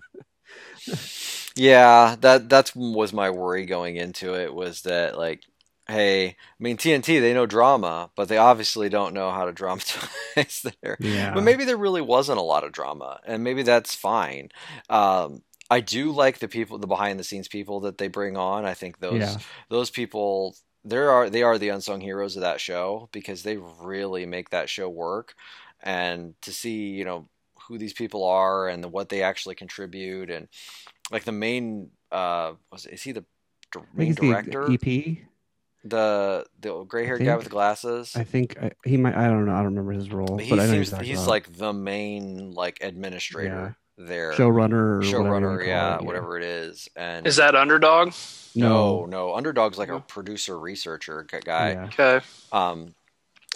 Yeah, that that was my worry going into it was that like, hey, I mean TNT they know drama, but they obviously don't know how to dramatize (laughs) there. yeah, But maybe there really wasn't a lot of drama, and maybe that's fine. Um, I do like the people, the behind the scenes people that they bring on. I think those Yeah. those people there are they are the unsung heroes of that show because they really make that show work. And to see you know who these people are and what they actually contribute, and like the main uh was is he the dir- I think main it's the director EP. The the gray haired guy with the glasses. I think I, he might. I don't know. I don't remember his role, But he but I know seems exactly he's like the main like administrator there. showrunner or whatever you wanna showrunner, call yeah, it, whatever it is. And Is that underdog? no, no, Underdog's like a producer researcher g- guy. Yeah. Okay. Um,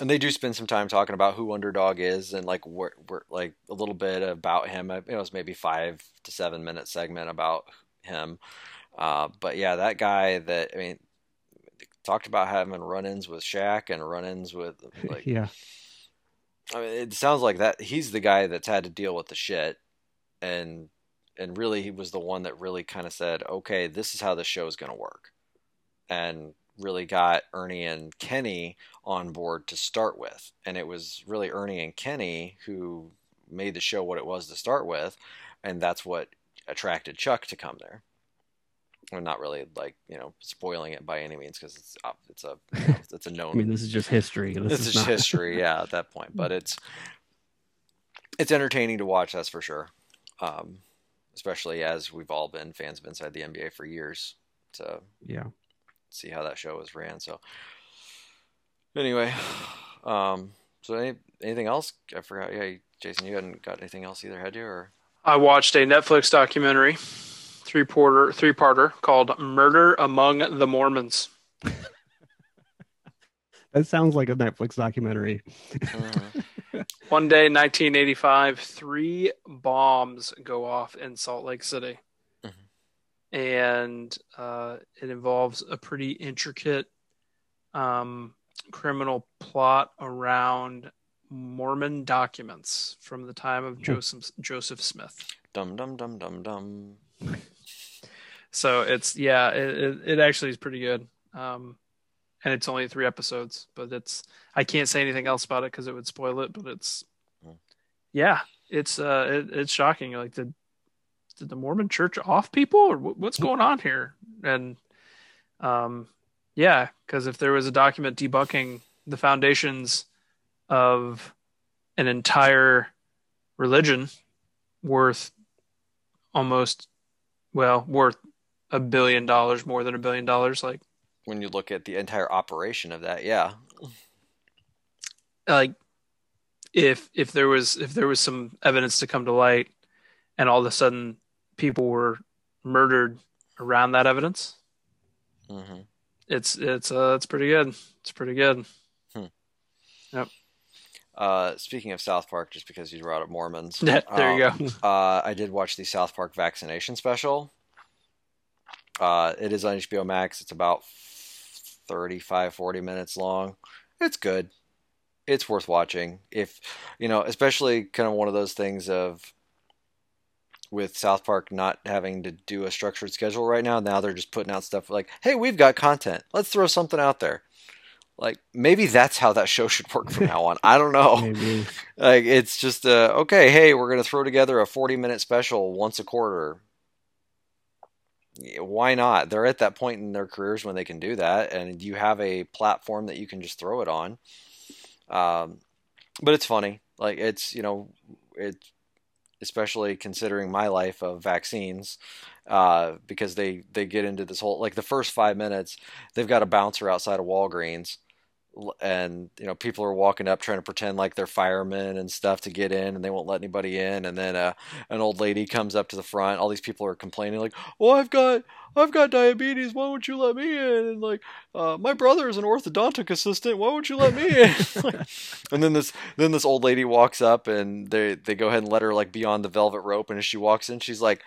and they do spend some time talking about who Underdog is and like where, where like a little bit about him. It was maybe five to seven minute segment about him. Uh, but yeah, that guy that I mean, talked about having run-ins with Shaq and run-ins with (laughs) like yeah, I mean, it sounds like that he's the guy that's had to deal with the shit, and and really he was the one that really kind of said, okay, this is how the show is going to work, and really got Ernie and Kenny on board to start with, and it was really Ernie and Kenny who made the show what it was to start with, and that's what attracted Chuck to come there. I'm not really like you know spoiling it by any means because it's uh, it's a (laughs) it's a known I mean, this is just history. This this is is not- history, yeah, at that point. But (laughs) it's it's entertaining to watch, that's for sure. Um, especially as we've all been fans of Inside the NBA for years to Yeah, see how that show was ran. So anyway, um, So any, anything else? I forgot. Yeah, Jason, you hadn't got anything else either, had you? Or I watched a Netflix documentary, three parter, three parter called "Murder Among the Mormons." (laughs) That sounds like a Netflix documentary. Mhm. One day, 1985, three bombs go off in Salt Lake City. Mhm. And uh, it involves a pretty intricate um, criminal plot around Mormon documents from the time of Joseph, Joseph Smith. dum dum dum dum dum. So it's, yeah, it, it, actually is pretty good. Um, and it's only three episodes, but it's, I can't say anything else about it because it would spoil it, but it's, yeah, it's, uh, it, it's shocking. Like, did, did the Mormon church off people or what, what's going on here? And, um, yeah, because if there was a document debunking the foundations of an entire religion worth almost, well, worth a billion dollars, more than a billion dollars, like, When you look at the entire operation of that, yeah. like if if there was if there was some evidence to come to light and all of a sudden people were murdered around that evidence hmm it's it's uh it's pretty good. It's pretty good. Uh, speaking of South Park, just because you brought up Mormons, (laughs) there you um, go Uh, I did watch the South Park vaccination special. Uh, it is on HBO Max. It's about 35, 40 minutes long. It's good. It's worth watching. If, you know, especially kind of one of those things of with South Park not having to do a structured schedule right now. Now they're just putting out stuff like, hey, we've got content. Let's throw something out there. Like maybe that's how that show should work from now on. I don't know (laughs) like it's just uh, okay hey we're going to throw together a 40 minute special once a quarter why not? They're at that point in their careers when they can do that and you have a platform that you can just throw it on. Um, but it's funny like it's you know it's especially considering my life of vaccines uh, because they they get into this whole like the first five minutes they've got a bouncer outside of walgreens and you know people are walking up trying to pretend like they're firemen and stuff to get in and they won't let anybody in and then uh, an old lady comes up to the front. All these people are complaining like oh i've got i've got diabetes. Why won't you let me in? And like uh, my brother is an orthodontic assistant. Why won't you let me in? (laughs) And then this then this old lady walks up and they they go ahead and let her like be on the velvet rope and as she walks in she's like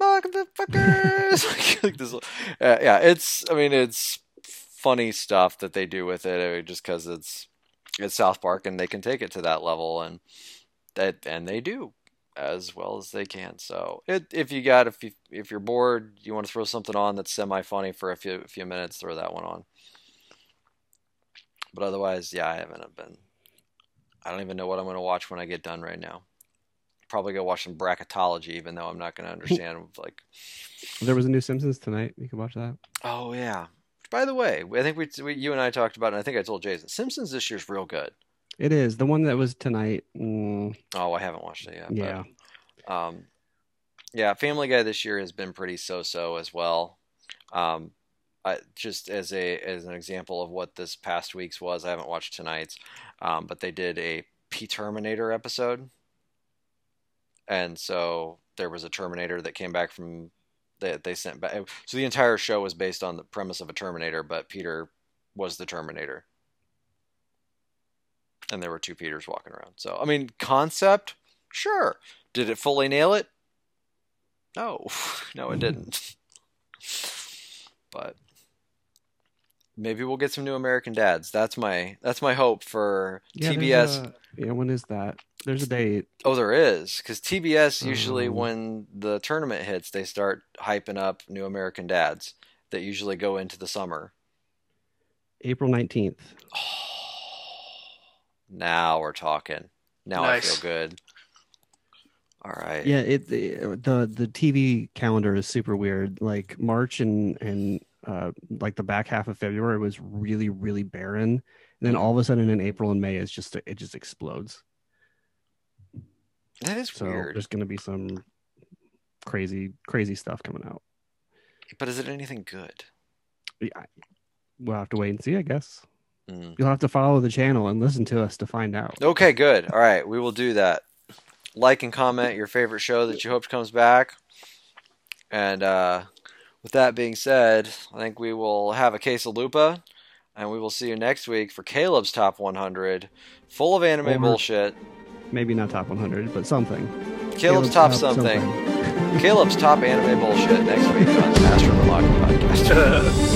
motherfuckers. (laughs) Like this uh, yeah it's i mean it's funny stuff that they do with it uh, just because it's it's South Park and they can take it to that level and that and they do as well as they can. So it, if you got if you if you're bored, you want to throw something on that's semi funny for a few a few minutes, throw that one on. But otherwise, yeah, I haven't been. I don't even know what I'm going to watch when I get done right now. Probably go watch some bracketology, even though I'm not going (laughs) to understand like. There was a new Simpsons tonight. You can watch that. Oh yeah. By the way, I think we, we you and I talked about, it, and I think I told Jason, Simpsons this year's real good. It is the one that was tonight. Mm, Oh, I haven't watched it yet. but- yeah, Um, yeah, Family Guy this year has been pretty so-so as well. Um, I, just as a as an example of what this past week's was, I haven't watched tonight's, um, but they did a P Terminator episode, and so there was a Terminator that came back from that they sent back. Eh, so the entire show was based on the premise of a Terminator, but Peter was the Terminator, and there were two Peters walking around. So I mean, concept, sure. Did it fully nail it? No, (laughs) no, it didn't. (laughs) but maybe we'll get some new American Dads. That's my that's my hope for yeah. TBS. a- yeah, when is that? There's a date. Oh, there is because TBS usually Um, when the tournament hits, they start hyping up new American Dads that usually go into the summer. April nineteenth. Oh, (sighs) now we're talking. Now Nice. I feel good. All right. Yeah, it the the the TV calendar is super weird. Like March and and uh like the back half of February was really really barren, and then all of a sudden in April and May it's just it just explodes. That is So weird. there's gonna be some crazy crazy stuff coming out. But is it anything good? Yeah, we'll have to wait and see, I guess. Mm. You'll have to follow the channel and listen to us to find out. Okay, good. All right, we will do that. Like and comment your favorite show that you hope comes back. And uh, with that being said, I think we will have a quesalupa, and we will see you next week for Caleb's Top 100, full of anime Or- bullshit. Maybe not top 100, but something. Caleb's, Top, something. Caleb's Top Anime Bullshit next week on the Master of the Lock podcast. (laughs)